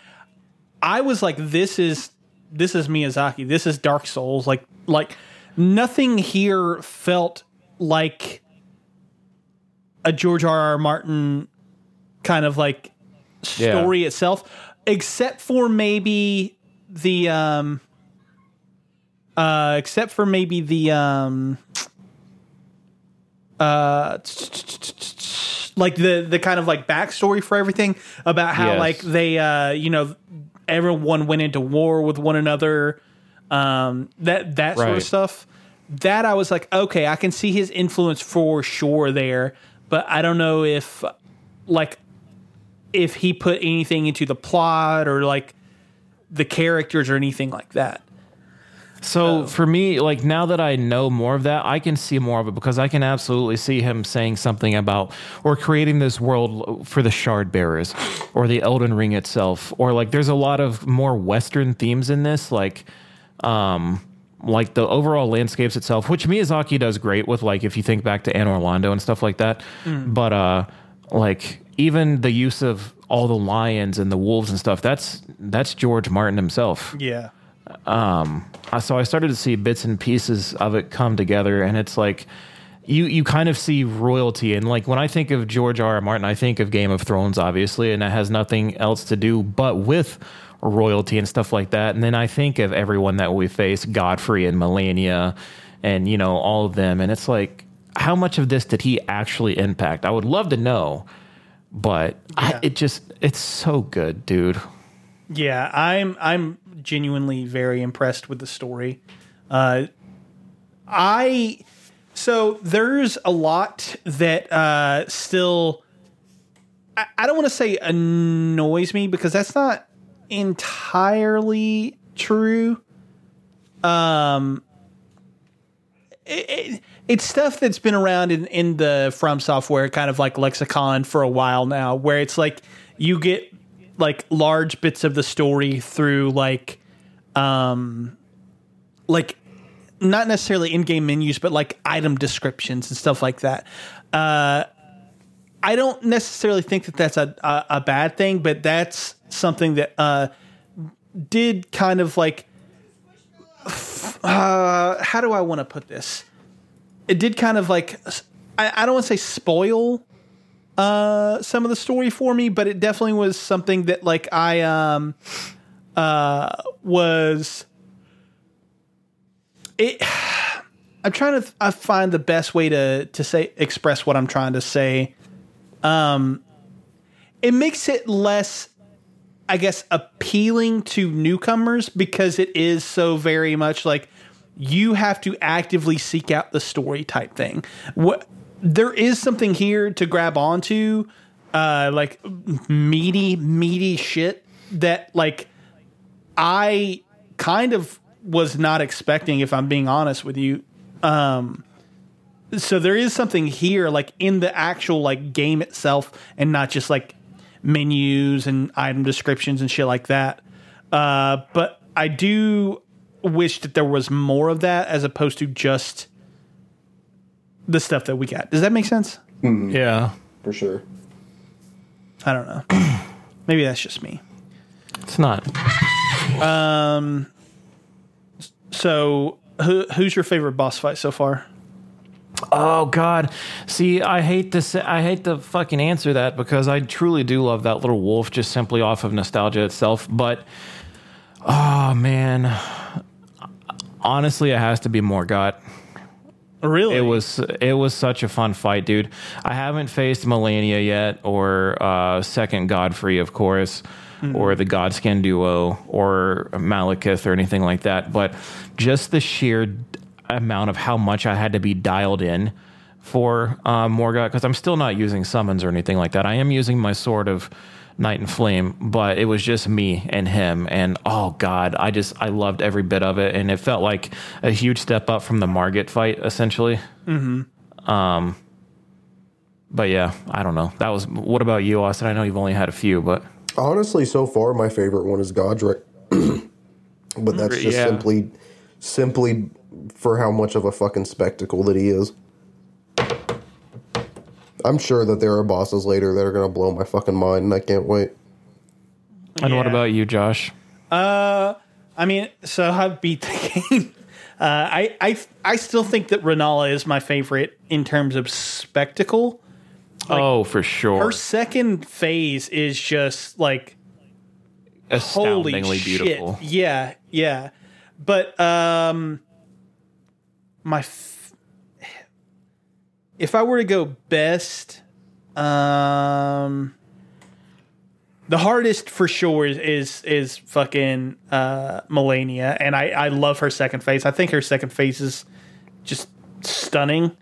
I was like, this is this is Miyazaki. This is Dark Souls. Like like nothing here felt like a George R. R. Martin kind of like story itself, except for maybe the um uh except for maybe the um uh like the the kind of like backstory for everything about how Yes. like they uh you know everyone went into war with one another um that that sort of stuff that I was like okay I can see his influence for sure there but I don't know if like if he put anything into the plot or like the characters or anything like that. So for me, like now that I know more of that, I can see more of it because I can absolutely see him saying something about or creating this world for the Shard Bearers or the Elden Ring itself, or like there's a lot of more Western themes in this, like um like the overall landscapes itself, which Miyazaki does great with, like if you think back to Anor Londo and stuff like that. But uh like even the use of all the lions and the wolves and stuff, that's that's George Martin himself. Yeah. Um. so I started to see bits and pieces of it come together, and it's like you you kind of see royalty. And like when I think of George R. R. Martin, I think of Game of Thrones, obviously, and that has nothing else to do but with royalty and stuff like that. And then I think of everyone that we face, Godfrey and Malenia, and you know all of them, and it's like how much of this did he actually impact? I would love to know, but I, it just it's so good, dude. Yeah, I'm I'm genuinely very impressed with the story. Uh, I so there's a lot that uh, still I, I don't want to say annoys me because that's not entirely true. Um, it, it, it's stuff that's been around in, in the From Software kind of like lexicon for a while now, where it's like you get like large bits of the story through like um like not necessarily in-game menus but like item descriptions and stuff like that uh i don't necessarily think that that's a a, a bad thing but that's something that uh did kind of like uh how do i want to put this? It did kind of like i, I don't want to say spoil uh some of the story for me but it definitely was something that like i um uh was it i'm trying to I find the best way to to say express what i'm trying to say. Um it makes it less i guess appealing to newcomers because it is so very much like you have to actively seek out the story type thing what there is something here to grab onto uh like meaty meaty shit that like I kind of was not expecting, if I'm being honest with you. Um, so there is something here, like in the actual like game itself, and not just like menus and item descriptions and shit like that. Uh, but I do wish that there was more of that as opposed to just the stuff that we got. Does that make sense? Yeah, for sure. I don't know. Maybe that's just me. it's not. Um. So, who, who's your favorite boss fight so far? Oh God! See, I hate to say, I hate to fucking answer that because I truly do love that little wolf just simply off of nostalgia itself. But oh man, honestly, it has to be Morgott. Really? It was it was such a fun fight, dude. I haven't faced Malenia yet, or uh, Second Godfrey, of course, or the Godskin duo, or Maliketh, or anything like that. But just the sheer amount of how much I had to be dialed in for uh, Morgott, because I'm still not using summons or anything like that. I am using my sword of Night and Flame, but it was just me and him. And oh god, I just I loved every bit of it, and it felt like a huge step up from the Margit fight, essentially. Mm-hmm. Um, but yeah, I don't know. That was. What about you, Austin? I know you've only had a few, but Honestly, so far my favorite one is Godric, but that's just Yeah. simply, simply for how much of a fucking spectacle that he is. I'm sure that there are bosses later that are gonna blow my fucking mind, and I can't wait. and what about you, Josh? Uh, I mean, so I beat the game. Uh, I, I I still think that Renala is my favorite in terms of spectacle. oh, for sure, Her second phase is just like holy astoundingly shit. beautiful. Yeah, yeah. But um, my f- if I were to go best, um, the hardest for sure is is, is fucking uh, Malenia, and I I love her second phase. I think her second phase is just stunning.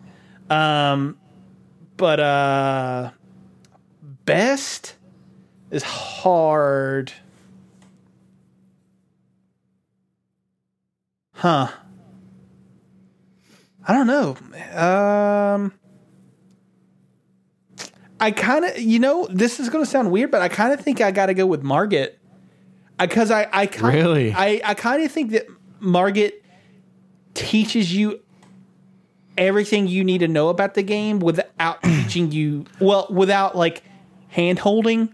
Um, but uh, best is hard. I don't know. Um, I kind of, you know, this is going to sound weird, but I kind of think I got to go with Margit. Because I, I kind Really? I, I kind of think that Margit teaches you everything you need to know about the game without teaching you, well, without like hand holding.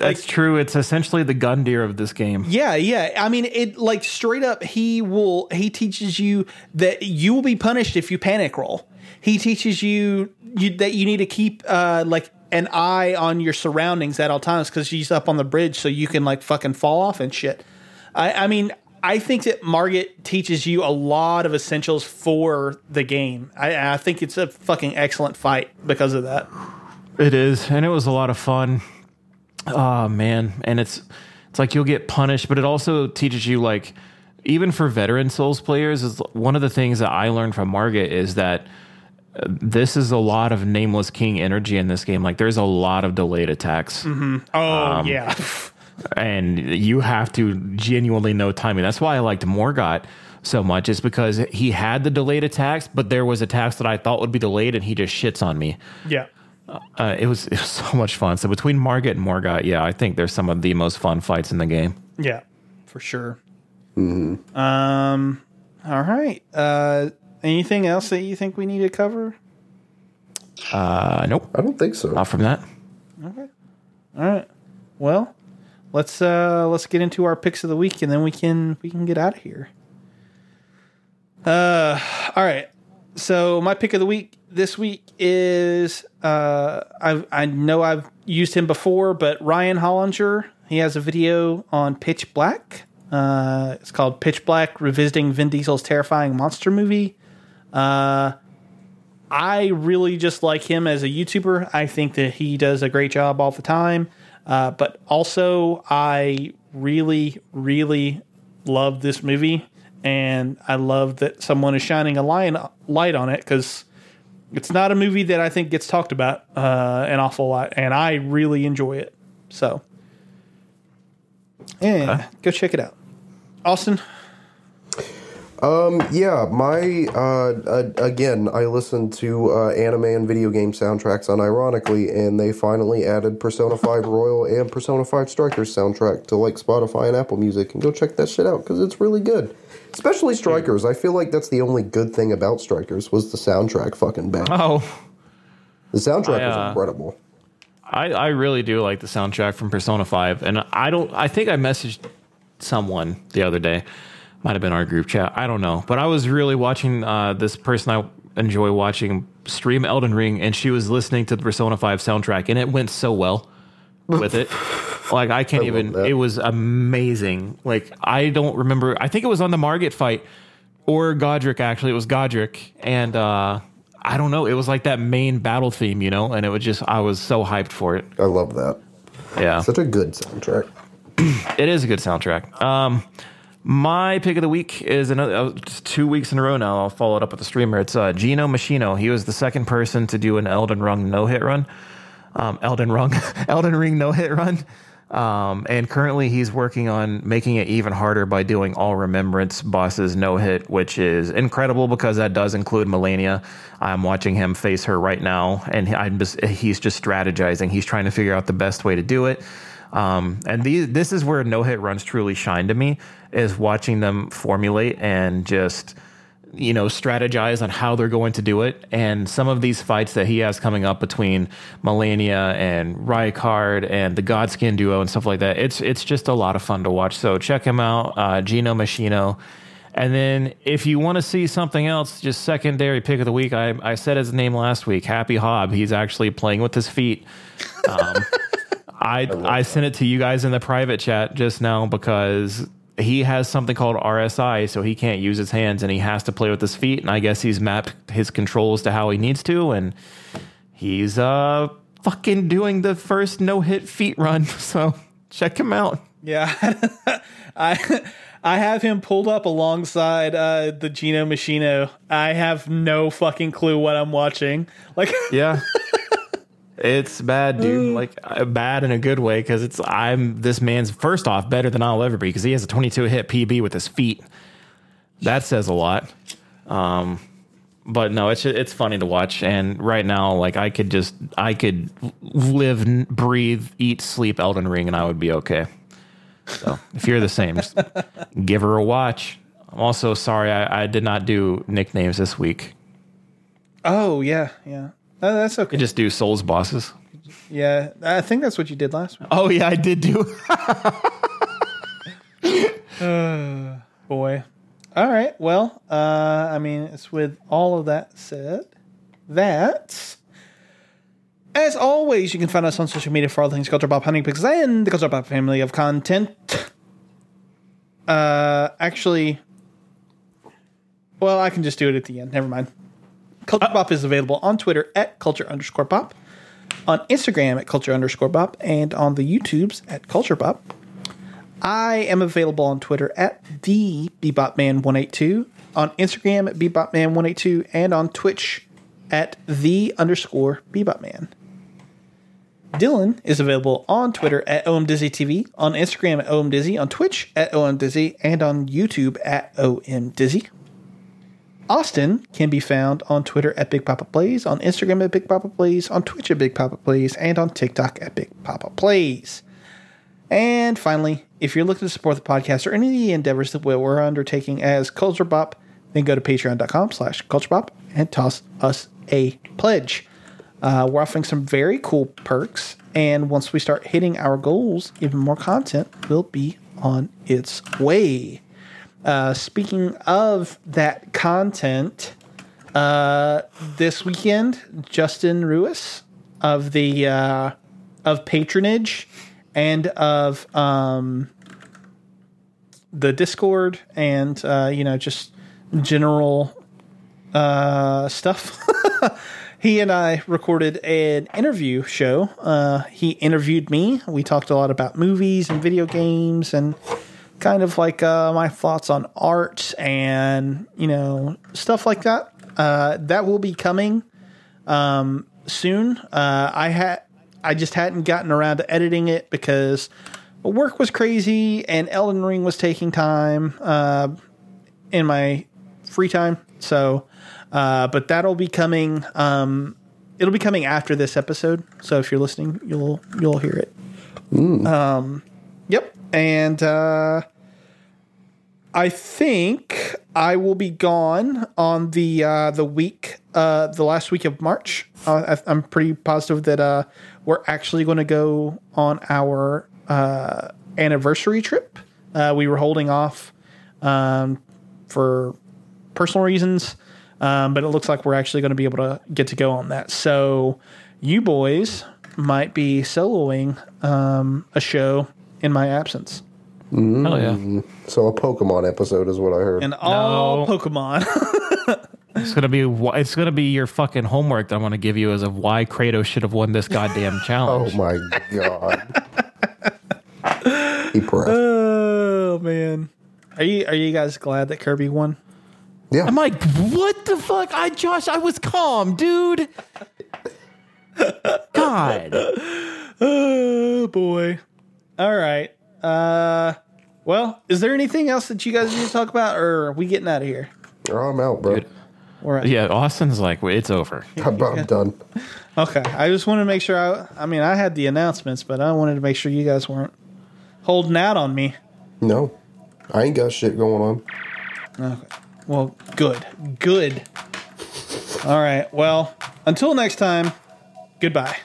That's true. It's essentially the Gundyr of this game. Yeah, yeah. I mean, it like straight up. He will. He teaches you that you will be punished if you panic roll. He teaches you, you that you need to keep uh, like an eye on your surroundings at all times because she's up on the bridge, so you can like fucking fall off and shit. I, I mean, I think that Margit teaches you a lot of essentials for the game. I, I think it's a fucking excellent fight because of that. It is, and it was a lot of fun. Oh man, and it's it's like you'll get punished, but it also teaches you like even for veteran Souls players is one of the things that I learned from Margit is that uh, this is a lot of nameless king energy in this game. Like there's a lot of delayed attacks. Mm-hmm. Oh um, yeah, and you have to genuinely know timing. That's why I liked Morgot so much, is because he had the delayed attacks, but there was attacks that I thought would be delayed, and he just shits on me. yeah. Uh, it was it was so much fun. So between Margit and Morgot, yeah, I think there's some of the most fun fights in the game. Yeah, for sure. Um. All right. Uh. Anything else that you think we need to cover? Uh, nope, I don't think so. not from that. Okay. All right. Well, let's uh let's get into our picks of the week, and then we can we can get out of here. Uh. All right. So my pick of the week this week is uh I I know I've used him before, but Ryan Hollinger. He has a video on Pitch Black. Uh, it's called Pitch Black: Revisiting Vin Diesel's terrifying monster movie. Uh, I really just like him as a YouTuber. I think that he does a great job all the time. Uh, but also, I really, really love this movie, and I love that someone is shining a light light on it because it's not a movie that I think gets talked about uh, an awful lot, and I really enjoy it. So, yeah, go check it out, Austin. Um, Yeah, my uh, uh, again, I listened to uh, anime and video game soundtracks unironically, and they finally added Persona Five Royal and Persona Five Strikers soundtrack to like Spotify and Apple Music, and go check that shit out because it's really good. Especially Strikers, I feel like that's the only good thing about Strikers was the soundtrack. Fucking bang. Oh, The soundtrack I, uh, incredible. I, I really do like the soundtrack from Persona 5. And I don't, I think I messaged someone the other day. Might have been our group chat. I don't know. But I was really watching uh, this person I enjoy watching stream Elden Ring, and she was listening to the Persona 5 soundtrack, and it went so well with it. Like, I can't I even, it was amazing. Like, I don't remember, I think it was on the Margit fight or Godrick, actually. It was Godrick. And, uh, I don't know. It was like that main battle theme, you know, and it was just I was so hyped for it. I love that. Yeah, Such a good soundtrack. it is a good soundtrack. Um, my pick of the week is another uh, two weeks in a row now. I'll follow it up with a streamer. It's uh, Gino Machino. He was the second person to do an Elden Ring no hit run. Um, Elden Ring, Elden Ring no hit run. Um, and currently he's working on making it even harder by doing all remembrance bosses no hit, which is incredible because that does include Malenia. I'm watching him face her right now, and I'm just, he's just strategizing. He's trying to figure out the best way to do it. Um, and these, this is where no hit runs truly shine to me is watching them formulate and just you know, strategize on how they're going to do it. And some of these fights that he has coming up between Malenia and Rykard and the Godskin duo and stuff like that, it's it's just a lot of fun to watch. So check him out, uh, Gino Machino. And then if you want to see something else, just secondary pick of the week, I, I said his name last week, Happy Hob. He's actually playing with his feet. Um, I I sent it to you guys in the private chat just now because he has something called RSI, so he can't use his hands and he has to play with his feet. And I guess he's mapped his controls to how he needs to, and he's uh fucking doing the first no hit feet run. So check him out. Yeah, I I have him pulled up alongside uh, the Gino Machino. I have no fucking clue what I'm watching. Like, Yeah. It's bad, dude. Like uh, bad in a good way because it's I'm this man's first off better than I'll ever be because he has a 22 hit PB with his feet. that says a lot. Um, but no, it's it's funny to watch. And right now, like I could just I could live, breathe, eat, sleep Elden Ring, and I would be okay. So if you're the same, just give her a watch. I'm also sorry I, I did not do nicknames this week. Oh yeah, yeah. Uh, that's okay. I just do Souls bosses. yeah, I think that's what you did last week. Oh yeah, I did do. Boy. All right. Well, uh, I mean, it's with all of that said, that as always, you can find us on social media for all things Culture Bop Hunting Picks and the Culture Bop family of content. Uh, actually, well, I can just do it at the end. Never mind. Culture uh, Bop is available on Twitter at culture underscore bop, on Instagram at culture underscore bop, and on the YouTubes at culture bop. I am available on Twitter at the BebopMan182, on Instagram at BebopMan182, and on Twitch at the underscore BebopMan. Dylan is available on Twitter at OMDizzyTV, on Instagram at OMDizzy, on Twitch at OMDizzy, and on YouTube at OMDizzy. Austin can be found on Twitter at Big Papa Plays, on Instagram at Big Papa Plays, on Twitch at Big Papa Plays, and on TikTok at Big Papa Plays. And finally, if you're looking to support the podcast or any of the endeavors that we're undertaking as Culture Bop, then go to patreon.com slash culturebop and toss us a pledge. Uh, we're offering some very cool perks, and once we start hitting our goals, even more content will be on its way. Uh, speaking of that content, uh, this weekend, Justin Ruiz of the uh, of patronage and of um, the Discord and uh, you know just general uh, stuff. he and I recorded an interview show. Uh, he interviewed me. We talked a lot about movies and video games and kind of like uh, my thoughts on art and you know stuff like that. Uh, that will be coming um, soon. Uh, I had I just hadn't gotten around to editing it because work was crazy and Elden Ring was taking time uh, in my free time. So, uh, but that'll be coming. Um, it'll be coming after this episode. So if you're listening, you'll you'll hear it. Um, yep. And uh, I think I will be gone on the uh, the week, uh, the last week of March. Uh, I, I'm pretty positive that uh, we're actually going to go on our uh, anniversary trip. We were holding off um, for personal reasons, um, but it looks like we're actually going to be able to get to go on that. So you boys might be soloing um, a show in my absence. Mm. Hell yeah! So a Pokemon episode is what I heard. And all No. Pokemon. It's gonna be wh- it's gonna be your fucking homework that I'm gonna give you as of why Kratos should have won this goddamn challenge. oh challenge. my god. he pressed. oh man. Are you are you guys glad that Kirby won? yeah. I'm like, what the fuck? I Josh, I was calm, dude. God. Oh boy. All right. Uh well, is there anything else that you guys need to talk about or are we getting out of here? I'm out, bro. We're Yeah, Austin's like, "Wait, it's over. I'm, I'm done. Okay. I just wanted to make sure I I mean I had the announcements, but I wanted to make sure you guys weren't holding out on me. No. I ain't got shit going on. Okay. Well, good. Good. All right. Well, until next time, goodbye.